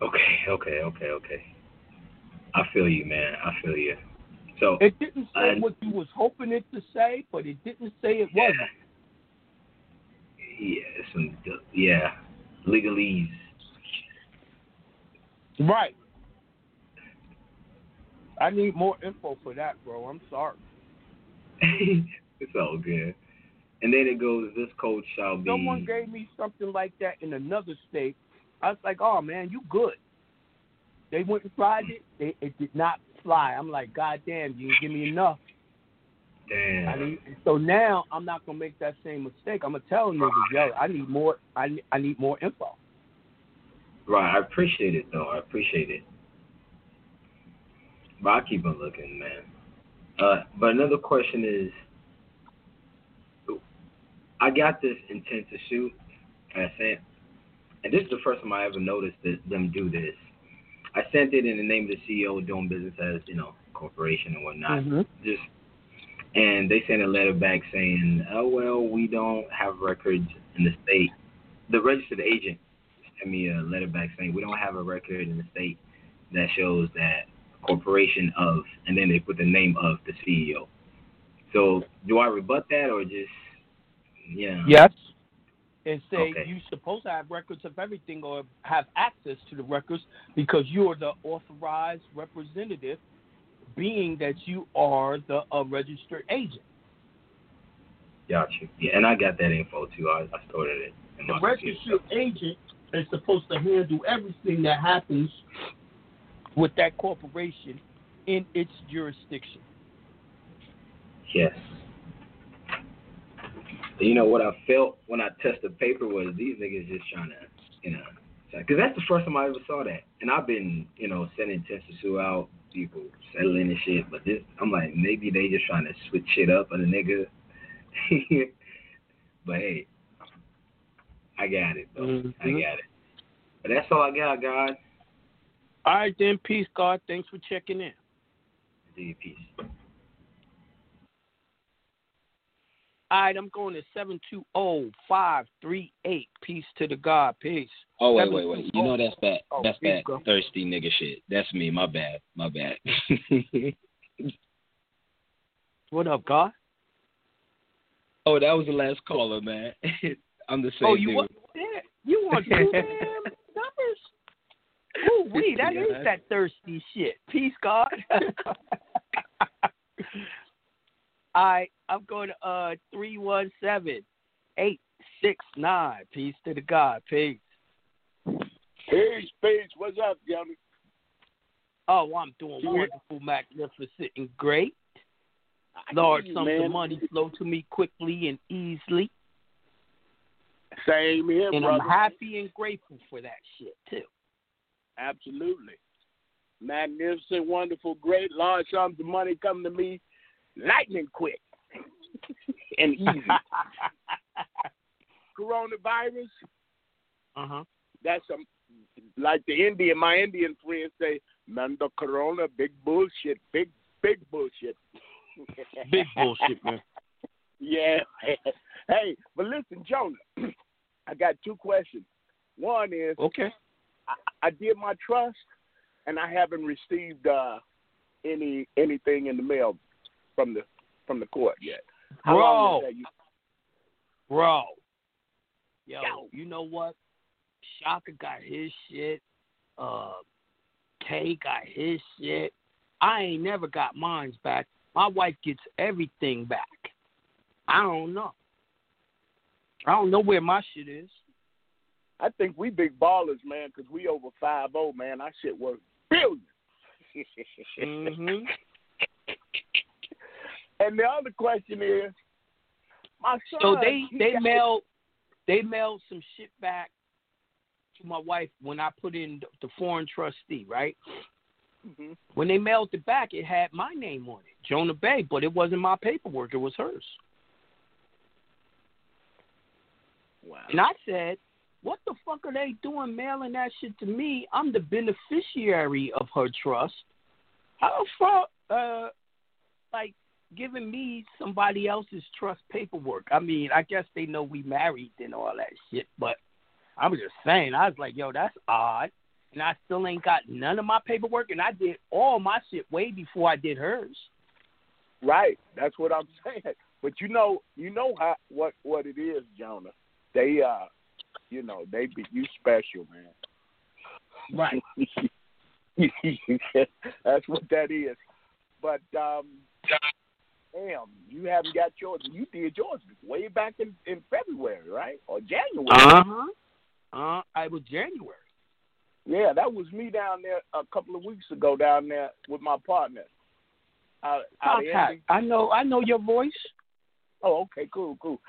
Okay, okay, okay, okay. I feel you, man. I feel you. So It didn't say what you was hoping it to say, but it didn't say it wasn't. yeah, some yeah, legalese. Right. I need more info for that, bro. I'm sorry. it's all good. And then it goes, this code shall be. Someone gave me something like that in another state. I was like, oh man, you good. They went and tried it. It, it did not fly. I'm like, God damn, you didn't give me enough. Damn. I need, so now I'm not gonna make that same mistake. I'm gonna tell niggas, yo, I need more. I need, I need more info. Right, I appreciate it though. I appreciate it. But I keep on looking, man. Uh, but another question is, I got this intent to shoot. I sent, and this is the first time I ever noticed that them do this. I sent it in the name of the CEO doing business as you know corporation and whatnot. Mhm. Just and they sent a letter back saying, "Oh well, we don't have records in the state." The registered agent sent me a letter back saying we don't have a record in the state that shows that corporation of, and then they put the name of the CEO. So do I rebut that or just yeah? Yes. and say Okay. you're supposed to have records of everything or have access to the records because you're the authorized representative, being that you are the uh, registered agent. Got you. Yeah, and I got that info too. I, I stored it in The registered agent is supposed to handle everything that happens with that corporation in its jurisdiction. Yes. You know what I felt when I tested paper was these niggas just trying to, you know, because that's the first time I ever saw that. And I've been, you know, sending test to out, people settling and shit. But this, I'm like, maybe they just trying to switch shit up on the nigga. but hey, I got it though. I Mhm. got it. But that's all I got, God. All right, then. Peace, God. Thanks for checking in. Indeed, peace. All right, I'm going to 720-538. Peace to the God. Peace. Oh wait, wait, wait. You know that's oh bad. Oh, That's bad. go. Thirsty nigga shit. That's me. My bad. My bad. What up, God? oh, that was the last caller, man. I'm the same oh, you dude. want yeah, you want two damn numbers? Ooh, wee, that is Yeah. that thirsty shit. Peace, God. Right, I'm going to uh three one seven eight six nine. Peace to the God. Peace. Peace, peace. What's up, Johnny? Oh, I'm doing Yeah. wonderful, magnificent, and great. I Lord, hear you, some man. the money flow to me quickly and easily, Same here, and brother. I'm happy and grateful for that shit too. Absolutely. Magnificent, wonderful, great, large sums of money come to me lightning quick and easy. Coronavirus, Uh huh. that's some like the Indian, my Indian friends say, man, the corona, big bullshit, big, big bullshit. Big bullshit, man. Yeah. hey, but listen, Jonah, I got two questions. One is Okay. I, I did my trust, and I haven't received uh, any anything in the mail from the from the court yet. How Bro? You, bro. Yo, Yo. you know what? Shaka got his shit. Uh, K got his shit. I ain't never got mine's back. My wife gets everything back. I don't know. I don't know where my shit is. I think we big ballers, man, because we over five zero, man. Our shit worth billions. Mhm. And the other question is, my son. So they they mailed they mailed some shit back to my wife when I put in the foreign trustee, right? Mhm. When they mailed it back, it had my name on it, Jonah Bey, but it wasn't my paperwork; it was hers. Wow. And I said, "What the fuck are they doing mailing that shit to me? I'm the beneficiary of her trust. How the fuck, uh, like giving me somebody else's trust paperwork? I mean, I guess they know we married and all that shit, but I was just saying, I was like, yo, that's odd." And I still ain't got none of my paperwork, and I did all my shit way before I did hers. Right. That's what I'm saying. But you know, you know how what what it is, Jonah. They uh, you know, they be you special, man. Right. That's what that is. But um, damn, you haven't got yours. You did yours way back in in February, right, or January? Uh huh. Uh, I was January. Yeah, that was me down there a couple of weeks ago down there with my partner. Out, out I know. I know your voice. Oh, okay, cool, cool.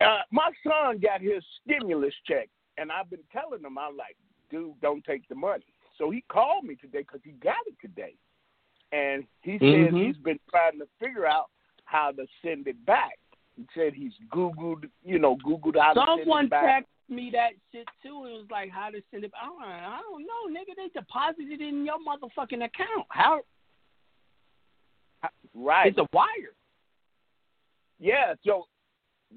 Uh, my son got his stimulus check, and I've been telling him, I'm like, dude, don't take the money. So he called me today because he got it today, and he said Mhm. he's been trying to figure out how to send it back. He said he's Googled, you know, Googled how to send Someone it back. texted me that shit too. It was like, how to send it? I don't, I don't know, nigga. They deposited it in your motherfucking account. How? Right. It's a wire. Yeah, so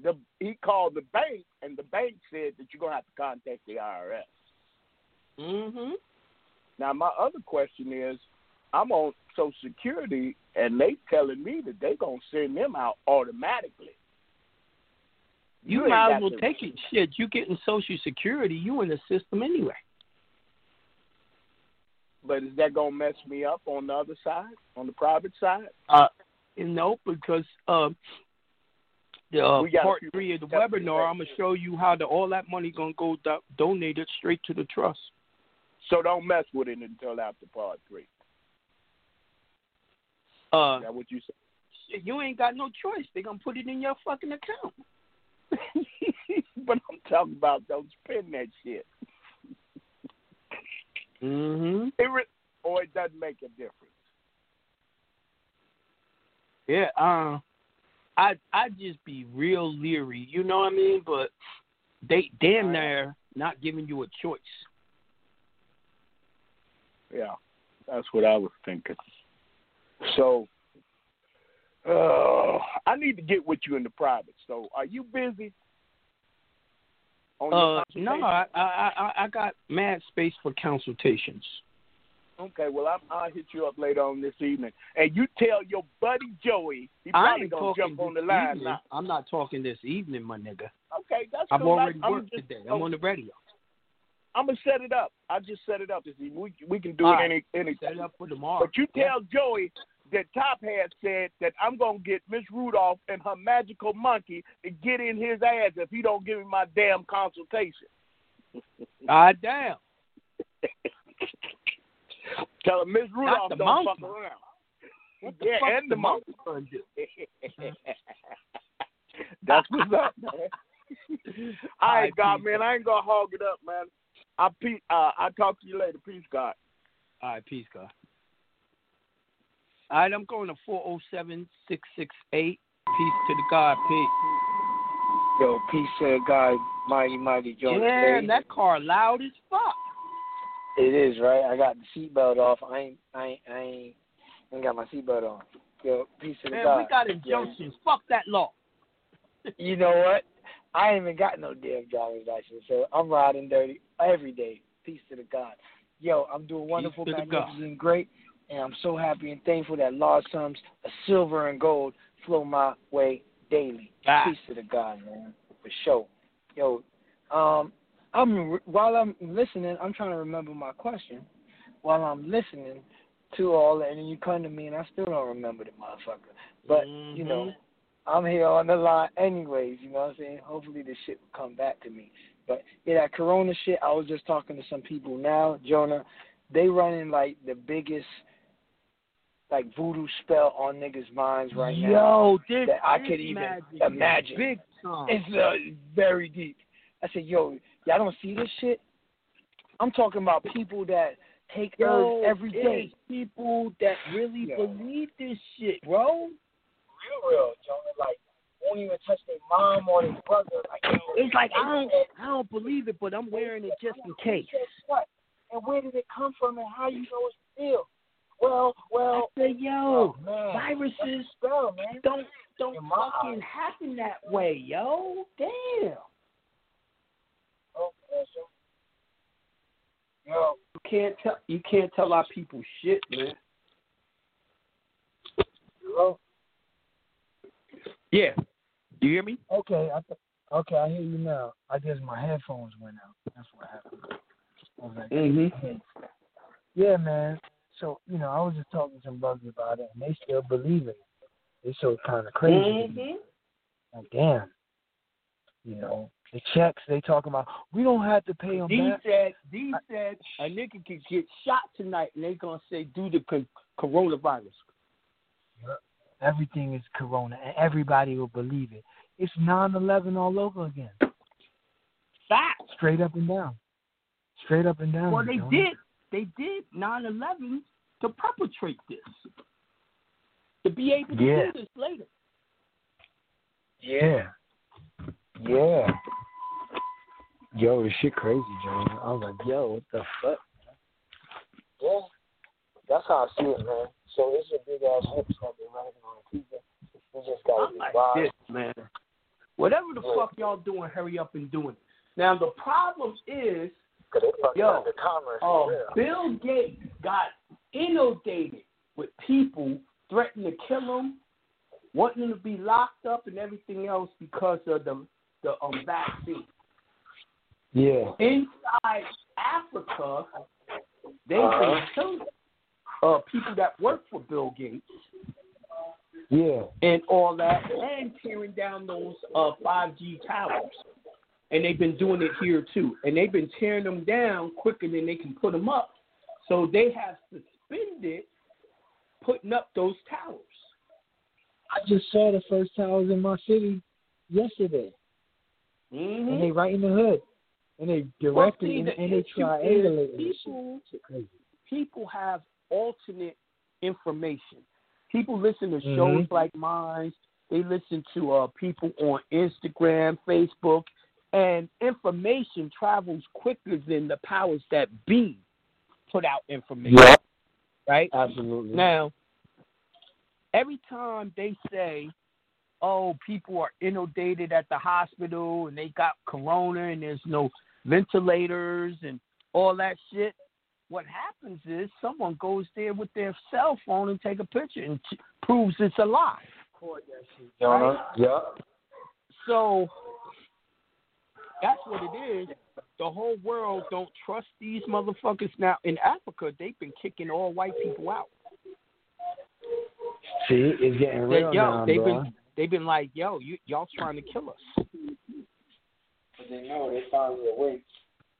the he called the bank, and the bank said that you're gonna have to contact the IRS. Mm-hmm. Now, my other question is, I'm on Social Security, and they telling me that they gonna send them out automatically. You, ain't might as well take it. Shit, you getting Social Security. You in the system anyway. But is that gonna mess me up on the other side, on the private side? Uh, no, because uh, the uh, We got a part three of the webinar, I'm gonna show you how the, all that money gonna go do- donated straight to the trust. So don't mess with it until after part three. Uh, Is that what you said? you ain't got no choice. They gonna put it in your fucking account. but I'm talking about don't spend that shit. Mm-hmm. It re- or it doesn't make a difference. Yeah. Uh, I I just be real leery. You know what I mean? But they damn near not giving you a choice. Yeah, that's what I was thinking. So, uh, I need to get with you in the private. So, are you busy? Uh, no. I, I I I got mad space for consultations. Okay, well, I'm, I'll hit you up later on this evening, and you tell your buddy Joey he I probably gonna jump on the line now. I'm not talking this evening, my nigga. Okay, that's I've already I'm worked just, today. I'm on the radio. I'm gonna set it up. I just set it up this evening. We we can do All it right. any any. Set it up for tomorrow. But you tell Joey that Top Hat said that I'm gonna get Miss Rudolph and her magical monkey to get in his ass if he don't give me my damn consultation. Ah, damn. Tell her Miss Rudolph don't monkey. fuck around. What the yeah, fuck and the monkey. gonna? That's what's up, man. All right, God, man. I ain't gonna hog it up, man. I pe- uh, I talk to you later. Peace, God. All right, peace, God. All right, I'm going to 407 668. Peace to the God, peace. Yo, peace to the God, mighty, mighty Jonas. Yeah, that car loud as fuck. It is right. I got the seatbelt off. I ain't, I ain't, I ain't, ain't got my seatbelt on. Yo, peace to the Man, God. we got injunctions. Fuck that law. You know what? I ain't even got no damn driver's license, so I'm riding dirty every day. Peace to the God. Yo, I'm doing wonderful, to the God. magnificent, great, and I'm so happy and thankful that large sums of silver and gold flow my way daily. Ah. Peace to the God, man, for sure. Yo, um, I'm while I'm listening, I'm trying to remember my question. While I'm listening to all that, and then you come to me, and I still don't remember the motherfucker. But you know, I'm here on the line anyways, you know what I'm saying? Hopefully this shit will come back to me. But yeah, that corona shit, I was just talking to some people now, Jonah, they running like the biggest like voodoo spell on niggas' minds right now. Yo, this that I could even magic. imagine. Big time. It's uh, very deep. I said, yo, y'all don't see this shit? I'm talking about people that take Yo, herbs every day. people that really Yo. believe this shit, bro. Real, real, Jonah. Like, won't even touch their mom or their brother. Like, yo, It's like I don't, I don't believe it, but I'm wearing it just in case. What? And where did it come from and how you know it's real? Well, well, I say, yo, oh, man, viruses that's a spell, man. don't don't my fucking happen that way, yo. Damn. Oh, so. Yo, You can't tell you can't tell our people shit, man. hello? Yeah. You hear me? Okay, I th- okay, I hear you now. I guess my headphones went out. That's what happened. I was like, Mm-hmm. Yeah, man. So, you know, I was just talking to some brothers about it, and they still believe in it. They so kind of crazy. to. Mm-hmm. Like, damn. You know, the checks they talking about, we don't have to pay them D back. said D said a nigga could get shot tonight, and they gonna say due to co- coronavirus. Everything is corona, and everybody will believe it. It's 9-11 all over again. Fact. Straight up and down. Straight up and down. Well, they Jonah. did. They did 9/11 to perpetrate this, to be able to Yeah. do this later. Yeah. Yeah. Yo, this shit crazy, John. I was like, yo, what the fuck? Yeah. That's how I see it, man. So it's a big ass hoax that they're running on people. We just gotta I'm be like wise. this, man. Whatever the Yeah. fuck y'all doing, hurry up and do it. Now the problem is, 'Cause they fucking Yo, the commerce uh. Bill Gates got inundated with people threatening to kill him, wanting him to be locked up and everything else because of the the um, vaccine. Yeah. Inside Africa, they've been Uh-huh. killing uh, people that work for Bill Gates Yeah. and all that, and tearing down those uh, 5G towers. And they've been doing it here too. And they've been tearing them down quicker than they can put them up. So they have suspended putting up those towers. I just saw the first towers in my city yesterday, Mm-hmm. and they right in the hood, and they Well, directly see, and, the and they triangulate. people, people have alternate information. People listen to shows Mhm. like mine. They listen to uh, people on Instagram, Facebook, and information travels quicker than the powers that be put out information. Yeah. Right? Absolutely. Now, every time they say, oh, people are inundated at the hospital and they got corona and there's no ventilators and all that shit, what happens is someone goes there with their cell phone and take a picture and t- proves it's a lie. Uh-huh. Yeah. So that's what it is. The whole world don't trust these motherfuckers now. In Africa, they've been kicking all white people out. See, it's getting They- real yo, now, they've bro. been they've been like, yo, you y'all trying to kill us. But they know they finally awake.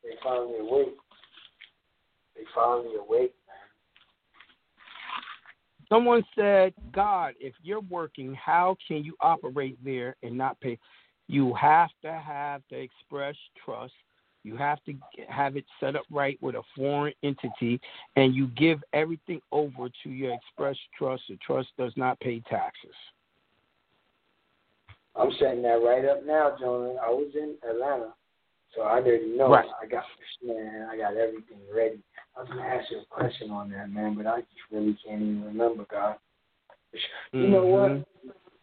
They finally awake. They finally awake, man. Someone said, God, if you're working, how can you operate there and not pay? You have to have the express trust. You have to have it set up right with a foreign entity, and you give everything over to your express trust. The trust does not pay taxes. I'm setting that right up now, Jonah. I was in Atlanta, so I already know. Right. I got man, I got everything ready. I was gonna ask you a question on that, man, but I just really can't even remember, God. You know what? Mm-hmm.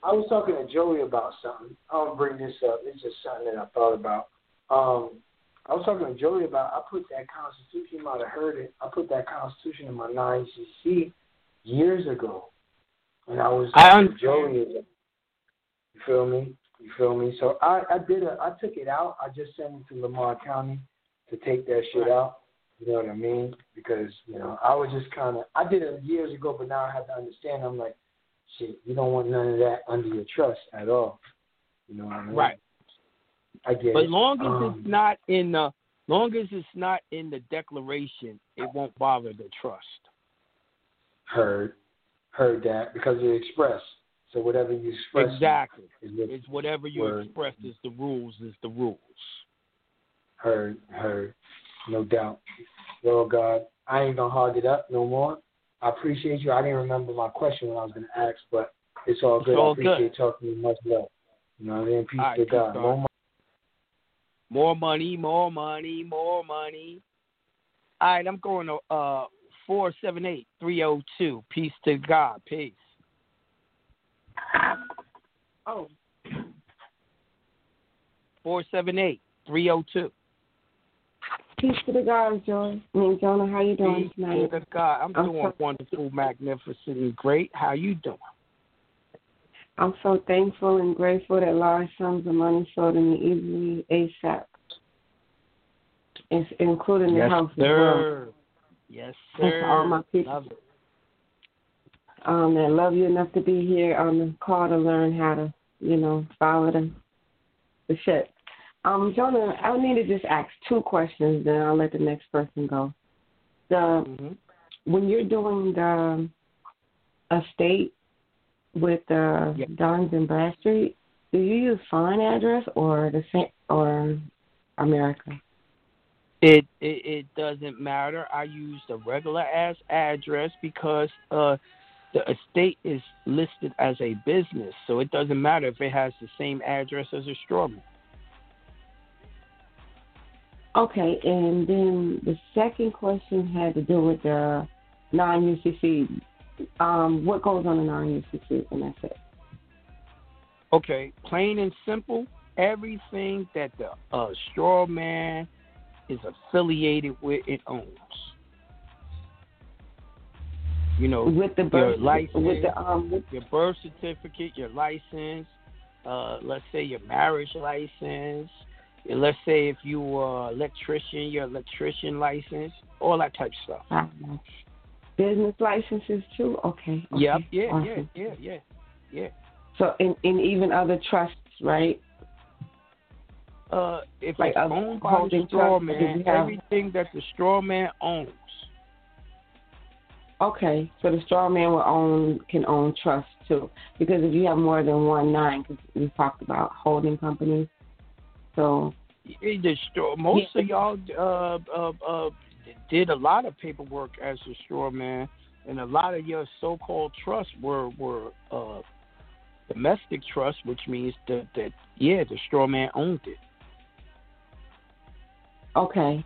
I was talking to Joey about something. I'll bring this up. It's just something that I thought about. Um, I was talking to Joey about. I put that Constitution. You might have heard it. I put that Constitution in my non UCC years ago, and I was I understand. Joey. You feel me? You feel me? So I I did a I took it out. I just sent it to Lamar County to take that shit out. You know what I mean? Because you know I was just kind of I did it years ago, but now I have to understand. I'm like, shit, you don't want none of that under your trust at all. You know what I mean? Right. I get But it. long as Um, it's not in the long as it's not in the declaration, it won't bother the trust. heard heard that because you express. So whatever you express Exactly. is It's whatever you word. express is the rules is the rules. Heard, heard, no doubt. Lord God, I ain't gonna hog it up no more. I appreciate you. I didn't remember my question when I was gonna ask, but it's all It's good. all I appreciate good. talking to you. Much love. You know what I mean? Peace All right, to God. God. More money. More money, more money, more money. All right, I'm going to uh four seven eight three zero two. Peace to God. Peace. Oh, Four seven eight three zero two. Peace to the guys, Joy. I mean, Jonah, how you doing Peace tonight? to the God. I'm I'm doing so- wonderful, magnificent, and great. How you doing? I'm so thankful and grateful that large sums of money flow to me easily ASAP. It's including the yes, house as well. sir. Yes, sir. all my people. Um, that love you enough to be here on the call to learn how to, you know, follow the the shit. Um, Jonah, I need to just ask two questions, then I'll let the next person go. The Mhm. when you're doing the estate with uh, Yeah. Dun and Bradstreet, do you use foreign address or the same or America? It, it it doesn't matter. I use the regular ass address because uh the estate is listed as a business, so it doesn't matter if it has the same address as a strawman. Okay, and then the second question had to do with the non-UCC. Um, what goes on the non-UCC, and that's it. Okay, plain and simple. Everything that the uh, straw man is affiliated with, it owns. You know, With the your birth, license, with the um, with, your birth certificate, your license, uh, let's say your marriage license, and let's say if you are electrician, your electrician license, all that type of stuff. Um, business licenses too. Okay. okay. Yep. Yeah. awesome. Yeah. Yeah. Yeah. Yeah. So, in in even other trusts, right? Uh, if Like it's owned by holding the straw man, have- everything that the straw man owns. Okay, so the straw man will own can own trusts too, because if you have more than one nine, because we talked about holding companies, so Yeah, most of y'all uh, uh, uh, did a lot of paperwork as a straw man, and a lot of your so-called trusts were were uh, domestic trusts, which means that that yeah, the straw man owned it. okay,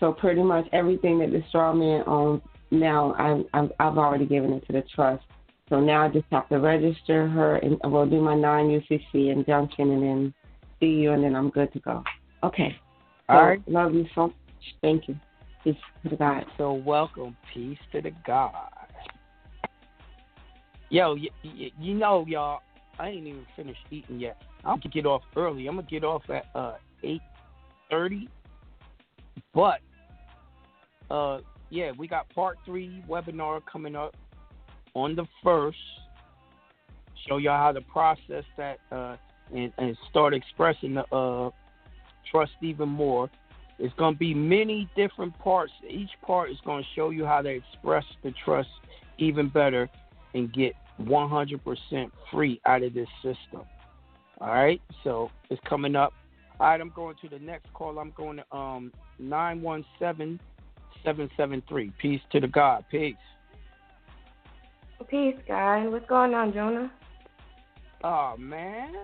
so pretty much everything that the straw man owns now, I've I've, I've already given it to the trust. So now I just have to register her and we'll do my non UCC injunction and then see you and then I'm good to go. Okay. So, All right. Love you so much. Thank you. Peace to the God. So welcome, peace to the God. Yo, y- y- you know, y'all, I ain't even finished eating yet. I'm gonna get off early. I'm gonna get off at uh eight thirty. But uh yeah, we got part three webinar coming up on the first. Show y'all how to process that uh and, and start expressing the uh trust even more. It's going to be many different parts. Each part is going to show you how to express the trust even better and get 100% free out of this system. All right, so it's coming up. All right, I'm going to the next call. I'm going to um 917 773. Peace to the God. Peace. Peace, guy. What's going on, Jonah? Oh man,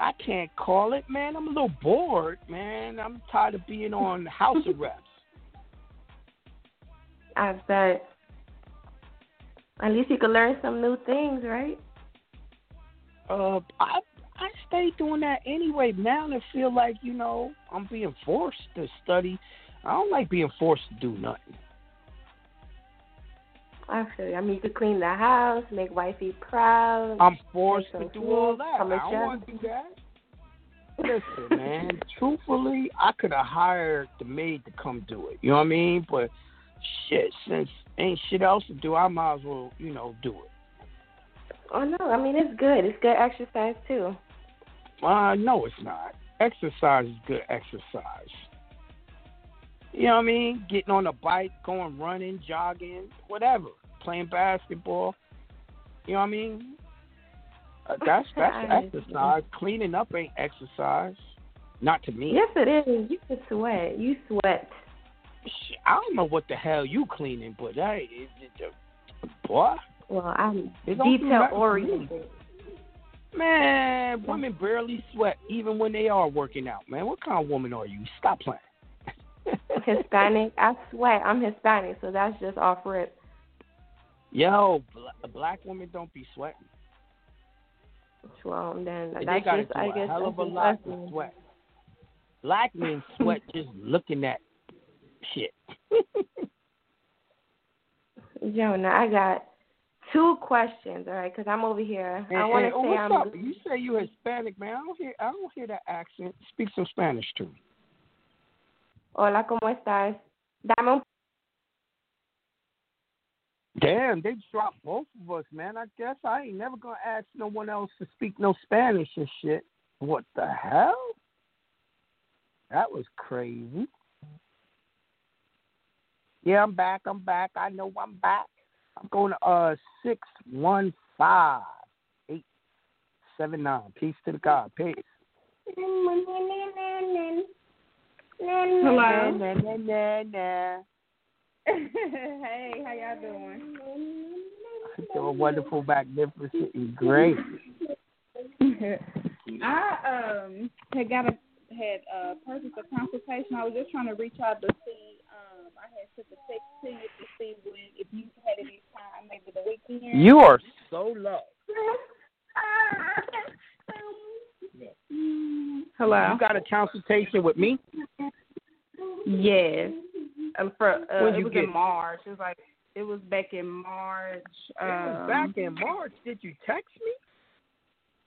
I can't call it, man. I'm a little bored, man. I'm tired of being on House of Reps. I bet. At least you could learn some new things, right? Uh, I I stay doing that anyway. Now I feel like you know I'm being forced to study. I don't like being forced to do nothing. I feel you. I mean, you could clean the house, make wifey proud. I'm forced to do all that. I don't want to do that. Listen, man. Truthfully, I could have hired the maid to come do it. You know what I mean? But shit, since ain't shit else to do, I might as well, you know, do it. Oh no, I mean it's good. It's good exercise too. Uh, no, it's not. Exercise is good exercise. You know what I mean? Getting on a bike, going running, jogging, whatever, playing basketball. You know what I mean? Uh, that's that's exercise. Cleaning up ain't exercise. Not to me. Yes, it is. You could sweat. You sweat. I don't know what the hell you cleaning, but hey, it, it, boy, Well, I'm detail oriented. man, women barely sweat even when they are working out. Man, what kind of woman are you? Stop playing. Hispanic. I sweat. I'm Hispanic, so that's just off rip. Yo, bl- black women don't be sweating. Well, then They that's gotta just, do I guess, hell of a lot just us. sweat. Black men sweat just looking at shit. Jonah, I got two questions, all right? Because I'm over here. I want to oh, say what's I'm. up? You say you Hispanic, man. I don't hear. I don't hear that accent. Speak some Spanish to me. Hola, ¿cómo estás? Dame un. Damn, they dropped both of us, man. I guess I ain't never gonna ask no one else to speak no Spanish and shit. What the hell? That was crazy. Yeah, I'm back. I'm back. I know I'm back. I'm going to uh six one five eight seven nine. Peace to the God. Peace. Hello. Na, na, na, na, na. hey, how y'all doing? Doing wonderful, magnificent, and great. I um had got a had uh purchased a consultation. I was just trying to reach out to see. Um, I had sent a text to you to see when if you had any time, maybe the weekend. You are so low. Hello. You got a consultation with me? Yes. Um, for uh, When'd it you was get in it? March. It was like it was back in March. It was Um, back in March. Did you text me?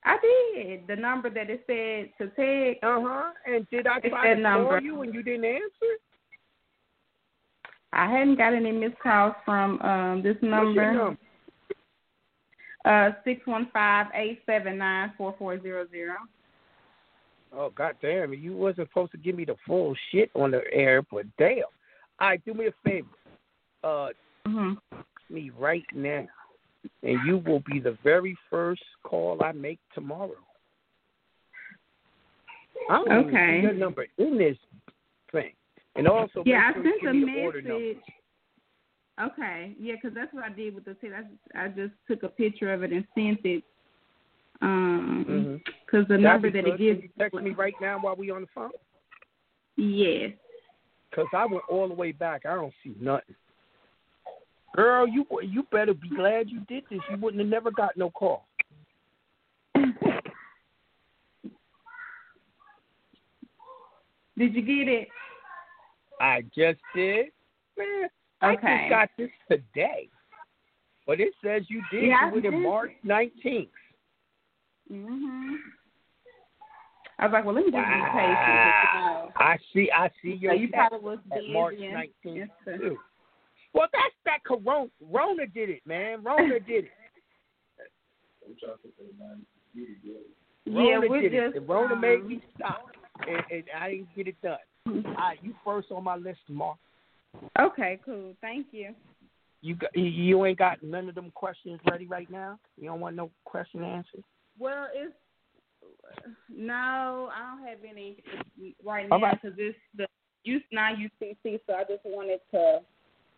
I did. The number that it said to text. Uh huh. And did I try that to number. call you and you didn't answer? I hadn't got any missed calls from um this What's your number. number? Uh six one five eight seven nine four four zero zero. Oh goddamn! You wasn't supposed to give me the full shit on the air, but damn. All right, do me a favor. Uh, Mm-hmm. me right now, and you will be the very first call I make tomorrow. I don't Okay. your number in this thing, and also Yeah, I sent a me the order number. message. Okay, yeah, 'cause that's what I did with the text. I just, I just took a picture of it and sent it. Um, Mhm. because the That'd number be that it gives. Can you text me right now while we on the phone? Yes. Cause I went all the way back. I don't see nothing. Girl, you you better be glad you did this. You wouldn't have never got no call. Did you get it? I just did. Man, I Okay. just got this today. But it says you did Yeah, it. March 19th. Mhm. I was like, well, let me just be patient. I see. I see your so you probably was at busy March and- 19th and too. Well, that's that Corona. Rona did it, man. Rona did it. Yeah, Rona we're did just, it. And Rona um, made me stop, and, and I didn't get it done. All right, you first on my list Mark. Okay, cool. Thank you. You got, you- you ain't got none of them questions ready right now. You don't want no question answered. Well, it's no, I don't have any right now right. because it's the use now UCC. So I just wanted to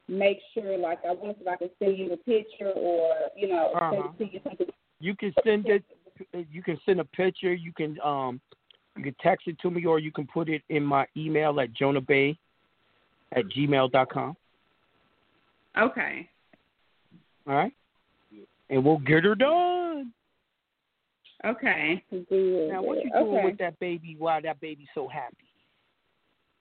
make sure, like, I wanted if I could send you a picture or you know, Uh-huh. send you something. You can send it. You can send a picture. You can um, you can text it to me, or you can put it in my email at jonahbey at gmail dot com. Okay. All right, and we'll get her done. Okay. Now, what you doing okay. with that baby? Why that baby's so happy?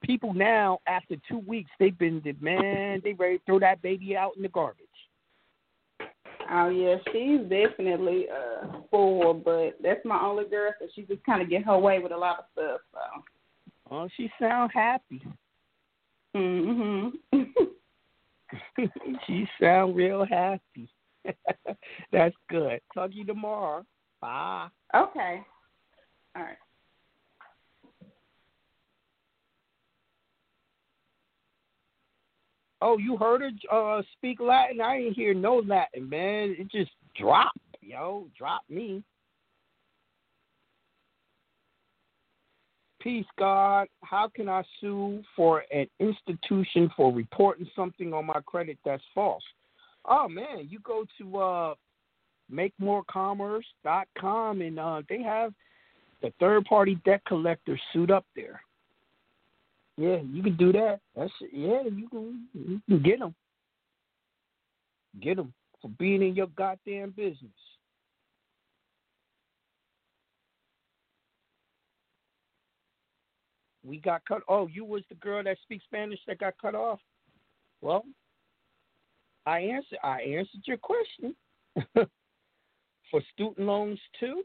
People now, after two weeks, they've been man, they ready to throw that baby out in the garbage. Oh yeah, she's definitely uh full, but that's my only girl, so she just kind of get her way with a lot of stuff. So. Oh, she sound happy. Mhm. she sound real happy. That's good. Talk to you tomorrow. Bye. Okay. All right. Oh, you heard her uh, speak Latin? I didn't hear no Latin, man. It just dropped, yo. Dropped me. Peace, God. How can I sue for an institution for reporting something on my credit that's false? Oh man, you go to uh, makemorecommerce.com and uh, they have the third-party debt collector suit up there. Yeah, you can do that. That's yeah, you can you can get them. Get them for being in your goddamn business. We got cut. Oh, you was the girl that speaks Spanish that got cut off. Well, I answered. I answered your question. for student loans too.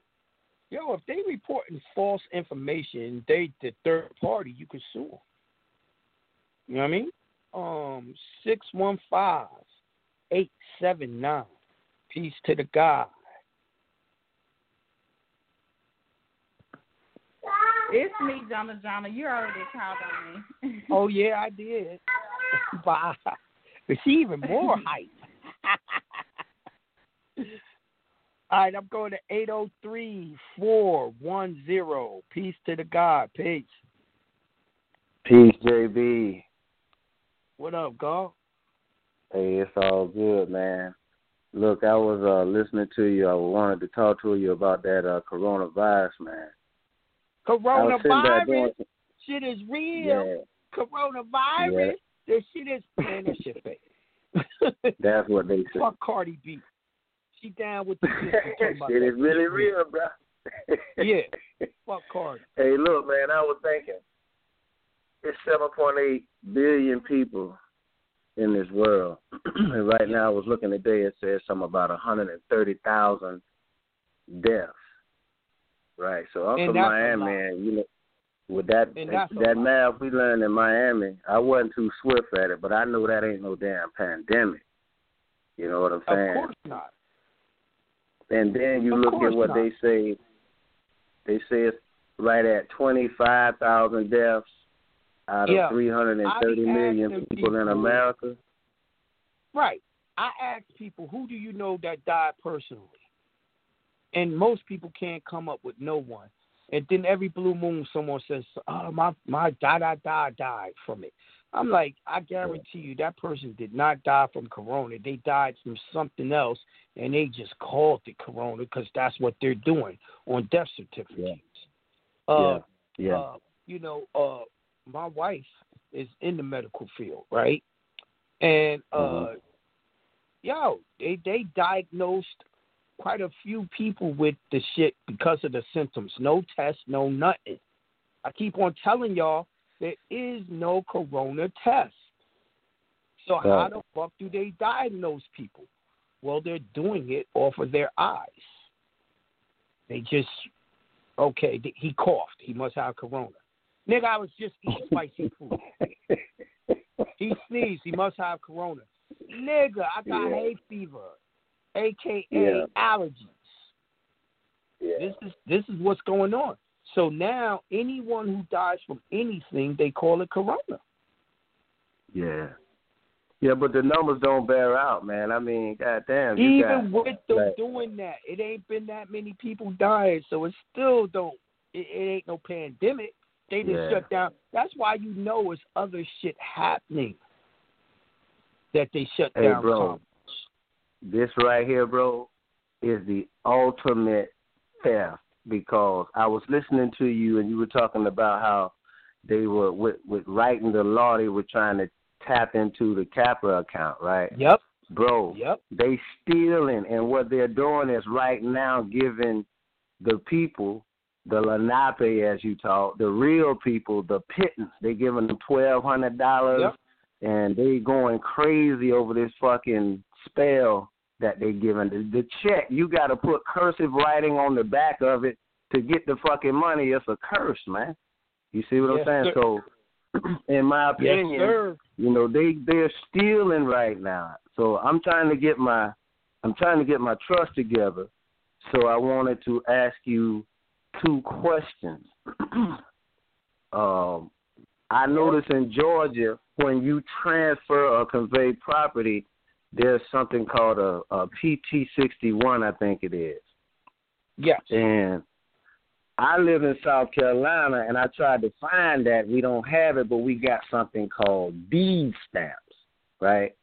Yo, if they reporting false information, they the third party, you can sue them. You know what I mean? Um, six one five eight seven nine. Peace to the God. It's me, Jonna Jonna. You already called on me. Oh yeah, I did. Bye. But she even more hype. All right, I'm going to eight zero three four one zero. Peace to the God. Peace. Peace, JB. What up, God? Hey, it's all good, man. Look, I was uh listening to you. I wanted to talk to you about that uh coronavirus, man. I was sitting there doing Coronavirus. Shit is real. Yeah. Coronavirus. This shit is shit. That's what they said. Fuck Cardi B. She down with the shit. talking about Shit that is really real, bro. Yeah. Fuck Cardi. Hey, look, man, I was thinking it's 7.8 billion people in this world. and right now, I was looking today, it says something about 130,000 deaths. Right. So I'm And from Miami, and you know, with that that math we learned in Miami, I wasn't too swift at it, but I know that ain't no damn pandemic. You know what I'm saying? Of course not. And then you Of look at what not. they say. They say it's right at twenty five thousand deaths out of Yeah. three hundred and thirty million asking people in America. Right. I ask people, who do you know that died personally? And most people can't come up with no one. And then every blue moon, someone says, "Oh, my my da da da died from it." I'm like, I guarantee you that person did not die from corona. They died from something else, and they just called it corona because that's what they're doing on death certificates. Uh, yeah. Yeah. uh, you know, uh, my wife is in the medical field, right? And uh, Mhm. yo, they they diagnosed quite a few people with the shit because of the symptoms. No test, no nothing. I keep on telling y'all there is no corona test. So how the fuck do they diagnose people? Well, they're doing it off of their eyes. They just okay. He coughed. He must have corona. Nigga, I was just eating spicy food. He sneezed. He must have corona. Nigga, I got Yeah. hay fever, aka Yeah. allergies. Yeah. This is this is what's going on. So now anyone who dies from anything, they call it corona. Yeah. Yeah, but the numbers don't bear out, man. I mean, goddamn. You Even got, with them like, doing that, it ain't been that many people dying, so it still don't. It, it ain't no pandemic. They just Yeah. shut down. That's why you know it's other shit happening that they shut Hey, down. bro. This right here, bro, is the ultimate theft because I was listening to you and you were talking about how they were with, with writing the law. They were trying to tap into the Capra account, right? Yep. Bro, Yep. they stealing, and what they're doing is right now giving the people the Lenape, as you talk, the real people, the pittance. They giving them twelve hundred dollars, Yep. and they going crazy over this fucking spell that they giving. The, the check, you got to put cursive writing on the back of it to get the fucking money. It's a curse, man. You see what Yes, I'm saying? sir. So, in my opinion, sir. you know they they're stealing right now. So I'm trying to get my I'm trying to get my trust together. So I wanted to ask you two questions. um, I noticed in Georgia when you transfer or convey property, there's something called a, a PT sixty one, I think it is. Yes. And I live in South Carolina, and I tried to find that we don't have it, but we got something called deed stamps, right?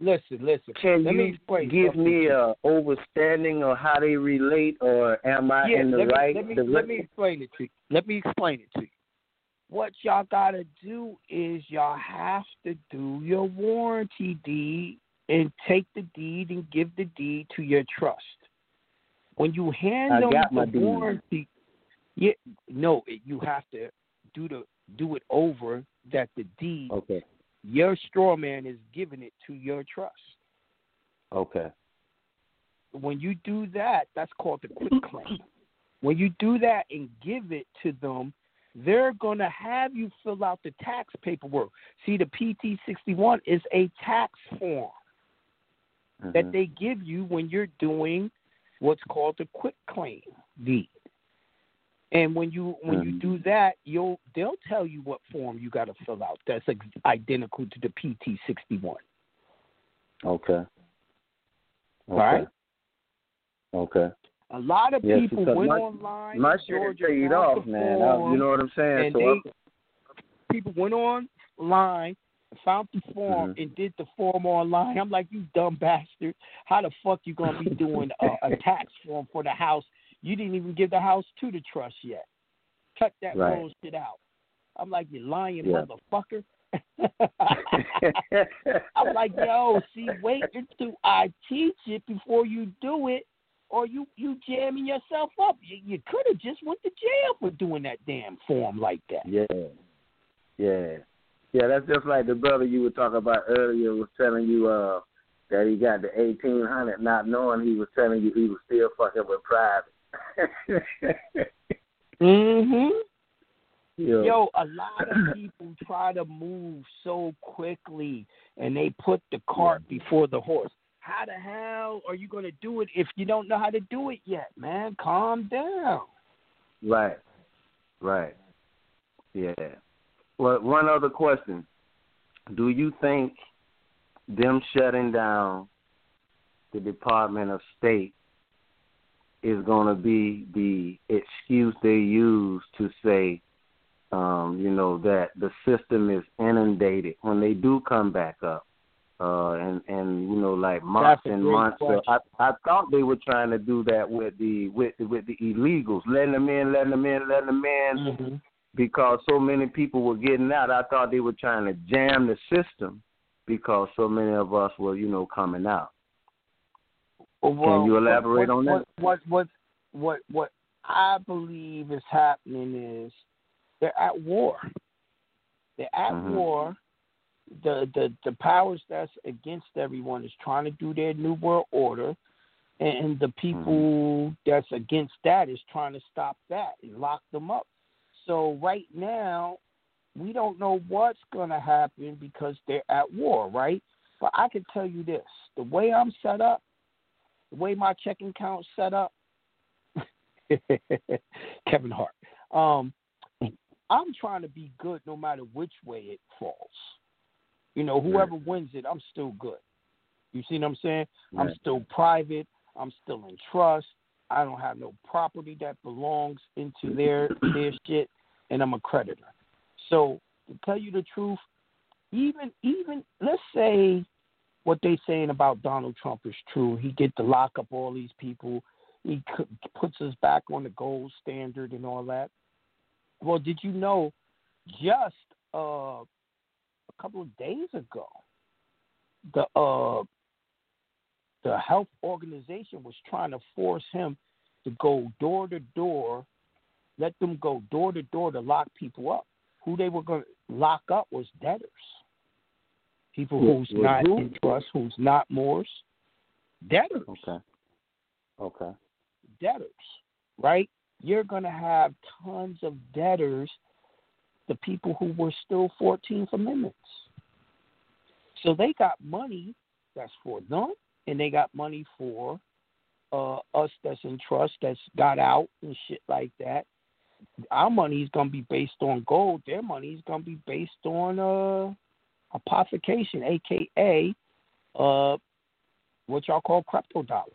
Listen, listen. Can Let you me give me a overstanding of how they relate, or am I yeah, in the let me, right? Let me, let me explain it to you. Let me explain it to you. What y'all gotta do is y'all have to do your warranty deed and take the deed and give the deed to your trust. When you hand I them the deed. warranty, yeah, no, you have to do the do it over that the deed. Okay. Your straw man is giving it to your trust. Okay. when you do that, that's called the quitclaim. When you do that and give it to them, they're going to have you fill out the tax paperwork. See, the PT 61 is a tax form that Mhm. they give you when you're doing what's called the quick claim deed. And when you when you Mhm. do that, you'll they'll tell you what form you got to fill out. That's ex- identical to the PT 61. Okay. Okay. All right. Okay. A lot of people went my- online. My shit paid off, man. I, you know what I'm saying? so they, people went online, found the form, Mhm. and did the form online. I'm like, you dumb bastard! How the fuck you gonna be doing a, a tax form for the house? You didn't even give the house to the trust yet. Cut that Right. bullshit out. I'm like, you lying Yeah. motherfucker. I'm like, yo, see, wait until I teach it before you do it, or you you jamming yourself up. You, you could have just went to jail for doing that damn form like that. Yeah. Yeah. Yeah, that's just like the brother you were talking about earlier was telling you uh that he got the eighteen hundred not knowing he was telling you he was still fucking with private. Mhm. Yeah. Yo, a lot of people try to move so quickly and they put the cart before the horse. How the hell are you going to do it if you don't know how to do it yet, man? Calm down. Right. Right. Yeah. Well, one other question. Do you think them shutting down the Department of State is going to be the excuse they use to say, um, you know, that the system is inundated when they do come back up? Uh, and and you know like months and months. So I. I thought they were trying to do that with the with the, with the illegals, letting them in, letting them in, letting them in, Mm-hmm. Because so many people were getting out. I thought they were trying to jam the system because so many of us were you know coming out. Can you elaborate what, on that? What what what what I believe is happening is they're at war. They're at Mhm. war. The, the the powers that's against everyone is trying to do their new world order, and the people that's against that is trying to stop that and lock them up. So right now, we don't know what's going to happen because they're at war, right? But I can tell you this: the way I'm set up, the way my checking account's set up, Kevin Hart. Um, I'm trying to be good no matter which way it falls. You know, whoever wins it, I'm still good. You see what I'm saying? I'm still private. I'm still in trust. I don't have no property that belongs into their their shit, and I'm a creditor. So to tell you the truth, even even let's say what they saying about Donald Trump is true. He get to lock up all these people. He puts us back on the gold standard and all that. Well, did you know just uh, a couple of days ago, the uh, the health organization was trying to force him to go door to door, let them go door to door to lock people up. Who they were going to lock up was debtors, people Who- who's who- not who? in trust, who's not Moors, debtors Okay. Okay. debtors, right? You're going to have tons of debtors, the people who were still 14th Amendments. So they got money that's for them, and they got money for uh, us that's in trust that's got out and shit like that. Our money is going to be based on gold. Their money is going to be based on uh, hypothecation, aka uh, what y'all call crypto dollars.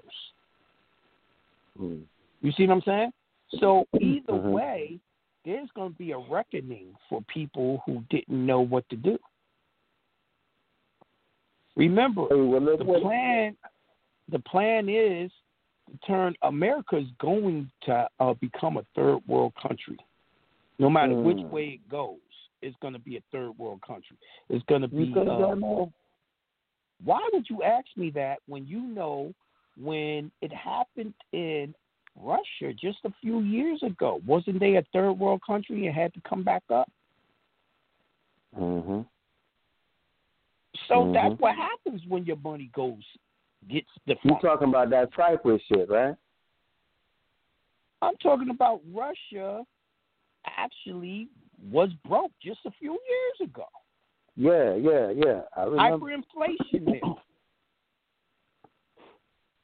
Mm. You see what I'm saying? So either Mhm. way, there's going to be a reckoning for people who didn't know what to do. Remember, the plan the plan is to turn America is going to uh, become a third world country. No matter which Mm. way it goes, it's going to be a third world country. It's going to be. Uh, why would you ask me that when you know when it happened in Russia just a few years ago? Wasn't they a third world country and had to come back up? Mm-hmm. So that's what happens when your money goes gets the You're talking about that Cyprus shit, right? I'm talking about Russia actually was broke just a few years ago. Yeah, yeah, yeah. I remember. Hyperinflation hit.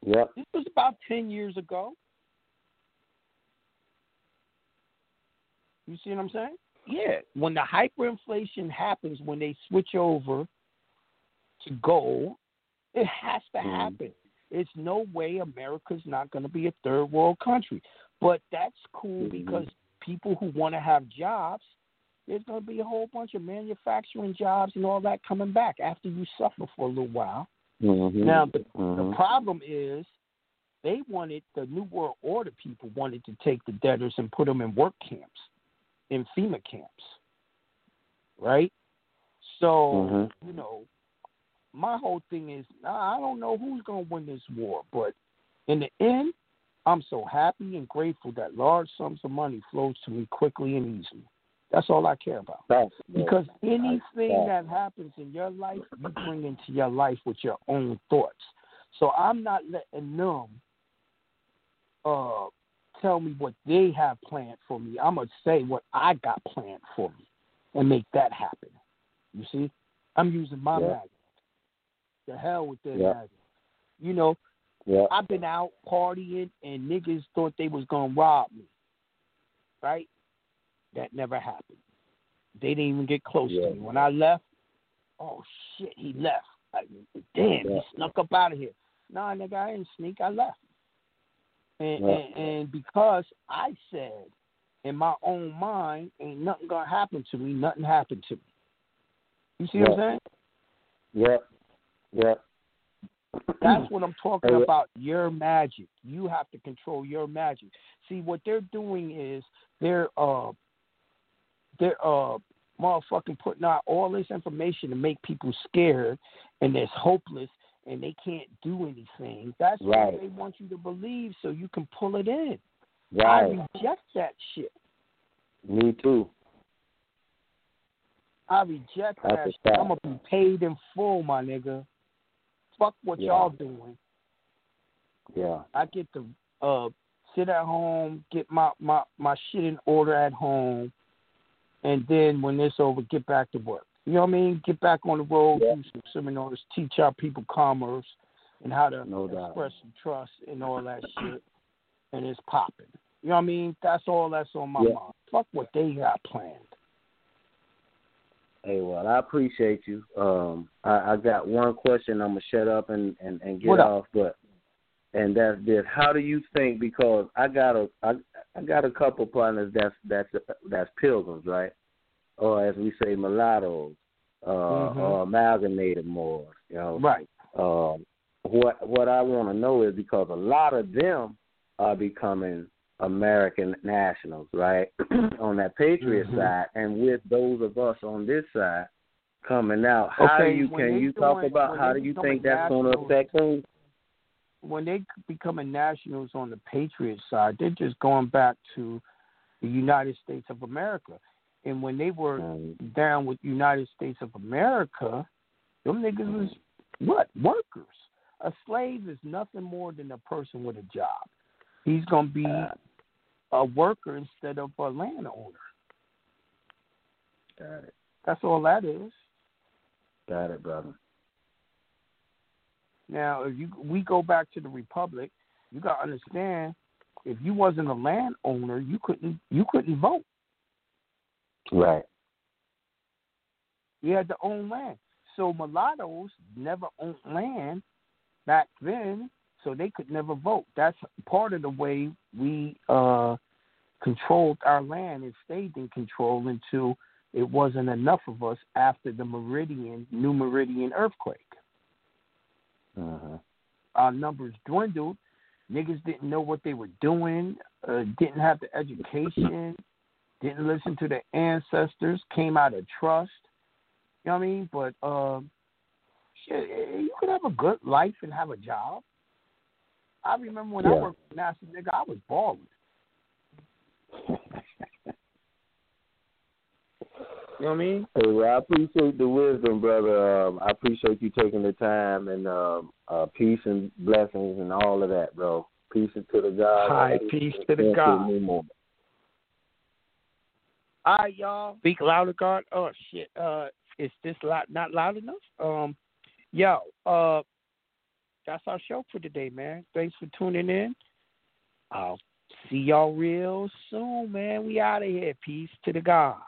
Yep. This was about ten years ago. You see what I'm saying? Yeah. When the hyperinflation happens, when they switch over to gold, it has to Mhm. happen. It's no way America's not going to be a third world country. But that's cool Mhm. because people who want to have jobs, there's going to be a whole bunch of manufacturing jobs and all that coming back after you suffer for a little while. Mm-hmm. Now, the, the problem is they wanted the New World Order people wanted to take the debtors and put them in work camps, in FEMA camps, right? So Mhm. you know, my whole thing is I don't know who's going to win this war, but in the end, I'm so happy and grateful that large sums of money flows to me quickly and easily. That's all I care about. Facts, Because anything that happens in your life, you bring into your life with your own thoughts. So I'm not letting them uh, tell me what they have planned for me. I'm gonna say what I got planned for me and make that happen. You see, I'm using my Yeah. magic. The hell with their Yeah. magic. You know, Yeah. I've been out partying and niggas thought they was gonna rob me. Right? That never happened. They didn't even get close Yeah. to me. When I left, oh shit, he left. Like, damn, Yeah. he snuck up out of here. Nah, nigga, I didn't sneak. I left. And, Yeah. and and because I said in my own mind, ain't nothing gonna happen to me. Nothing happened to me. You see what I'm saying? Yep. Yep. That's what I'm talking about. Your magic. You have to control your magic. See what they're doing is they're uh they're uh motherfucking putting out all this information to make people scared and it's hopeless and they can't do anything. That's Right. what they want you to believe so you can pull it in. Right. I reject that shit. Me too. I reject That's that shit. I'm gonna be paid in full, my nigga. Fuck what Yeah. y'all doing. Yeah. I get to uh sit at home, get my my my shit in order at home, and then when it's over, get back to work. You know what I mean? Get back on the road, do some seminars, teach our people commerce and how to No express some trust and all that shit, and it's popping. You know what I mean? That's all that's on my Yeah. mind. Fuck what they got planned. Hey, well, I appreciate you. Um, I, I got one question. I'm gonna shut up and and, and get What up? off, but and that's this. How do you think? Because I got a I, I got a couple partners that's that's that's pilgrims, right? Or as we say, mulattoes, uh, Mhm. or amalgamated Moors. You know, Right. um, what what I want to know is because a lot of them are becoming American nationals, right? on that patriot Mhm. side, and with those of us on this side coming out, how do you can you talk about how do you think that's going to affect things? when they becoming nationals on the Patriot side, they're just going back to the United States of America. And when they were down with United States of America, them niggas was what? Workers. A slave is nothing more than a person with a job. He's gonna be uh, a worker instead of a landowner. Got it. That's all that is. Got it, brother. Now, if you we go back to the republic, you got to understand if you wasn't a landowner, you couldn't you couldn't vote. Right. You had to own land. So mulattoes never owned land back then, so they could never vote. That's part of the way we uh controlled our land and stayed in control until it wasn't enough of us after the Madrid, New Madrid earthquake. Uh-huh. our numbers dwindled. Niggas didn't know what they were doing, uh, didn't have the education, didn't listen to their ancestors, came out of trust. You know what I mean? But uh, shit, you could have a good life and have a job. I remember when I worked for NASA, nigga, I was balling. You know what I mean? Hey, well, I appreciate the wisdom, brother. Um, I appreciate you taking the time and um, uh, peace and blessings and all of that, bro. Peace to the God. Hi, peace to the Can't say God. no. All right, y'all. Speak louder, God. Oh shit. Uh, is this loud? Not loud enough? Um, yo. Uh, that's our show for today, man. Thanks for tuning in. I'll see y'all real soon, man. We out of here. Peace to the gods.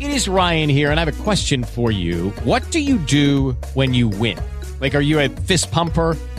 It is Ryan here, and I have a question for you. What do you do when you win? Like, are you a fist pumper?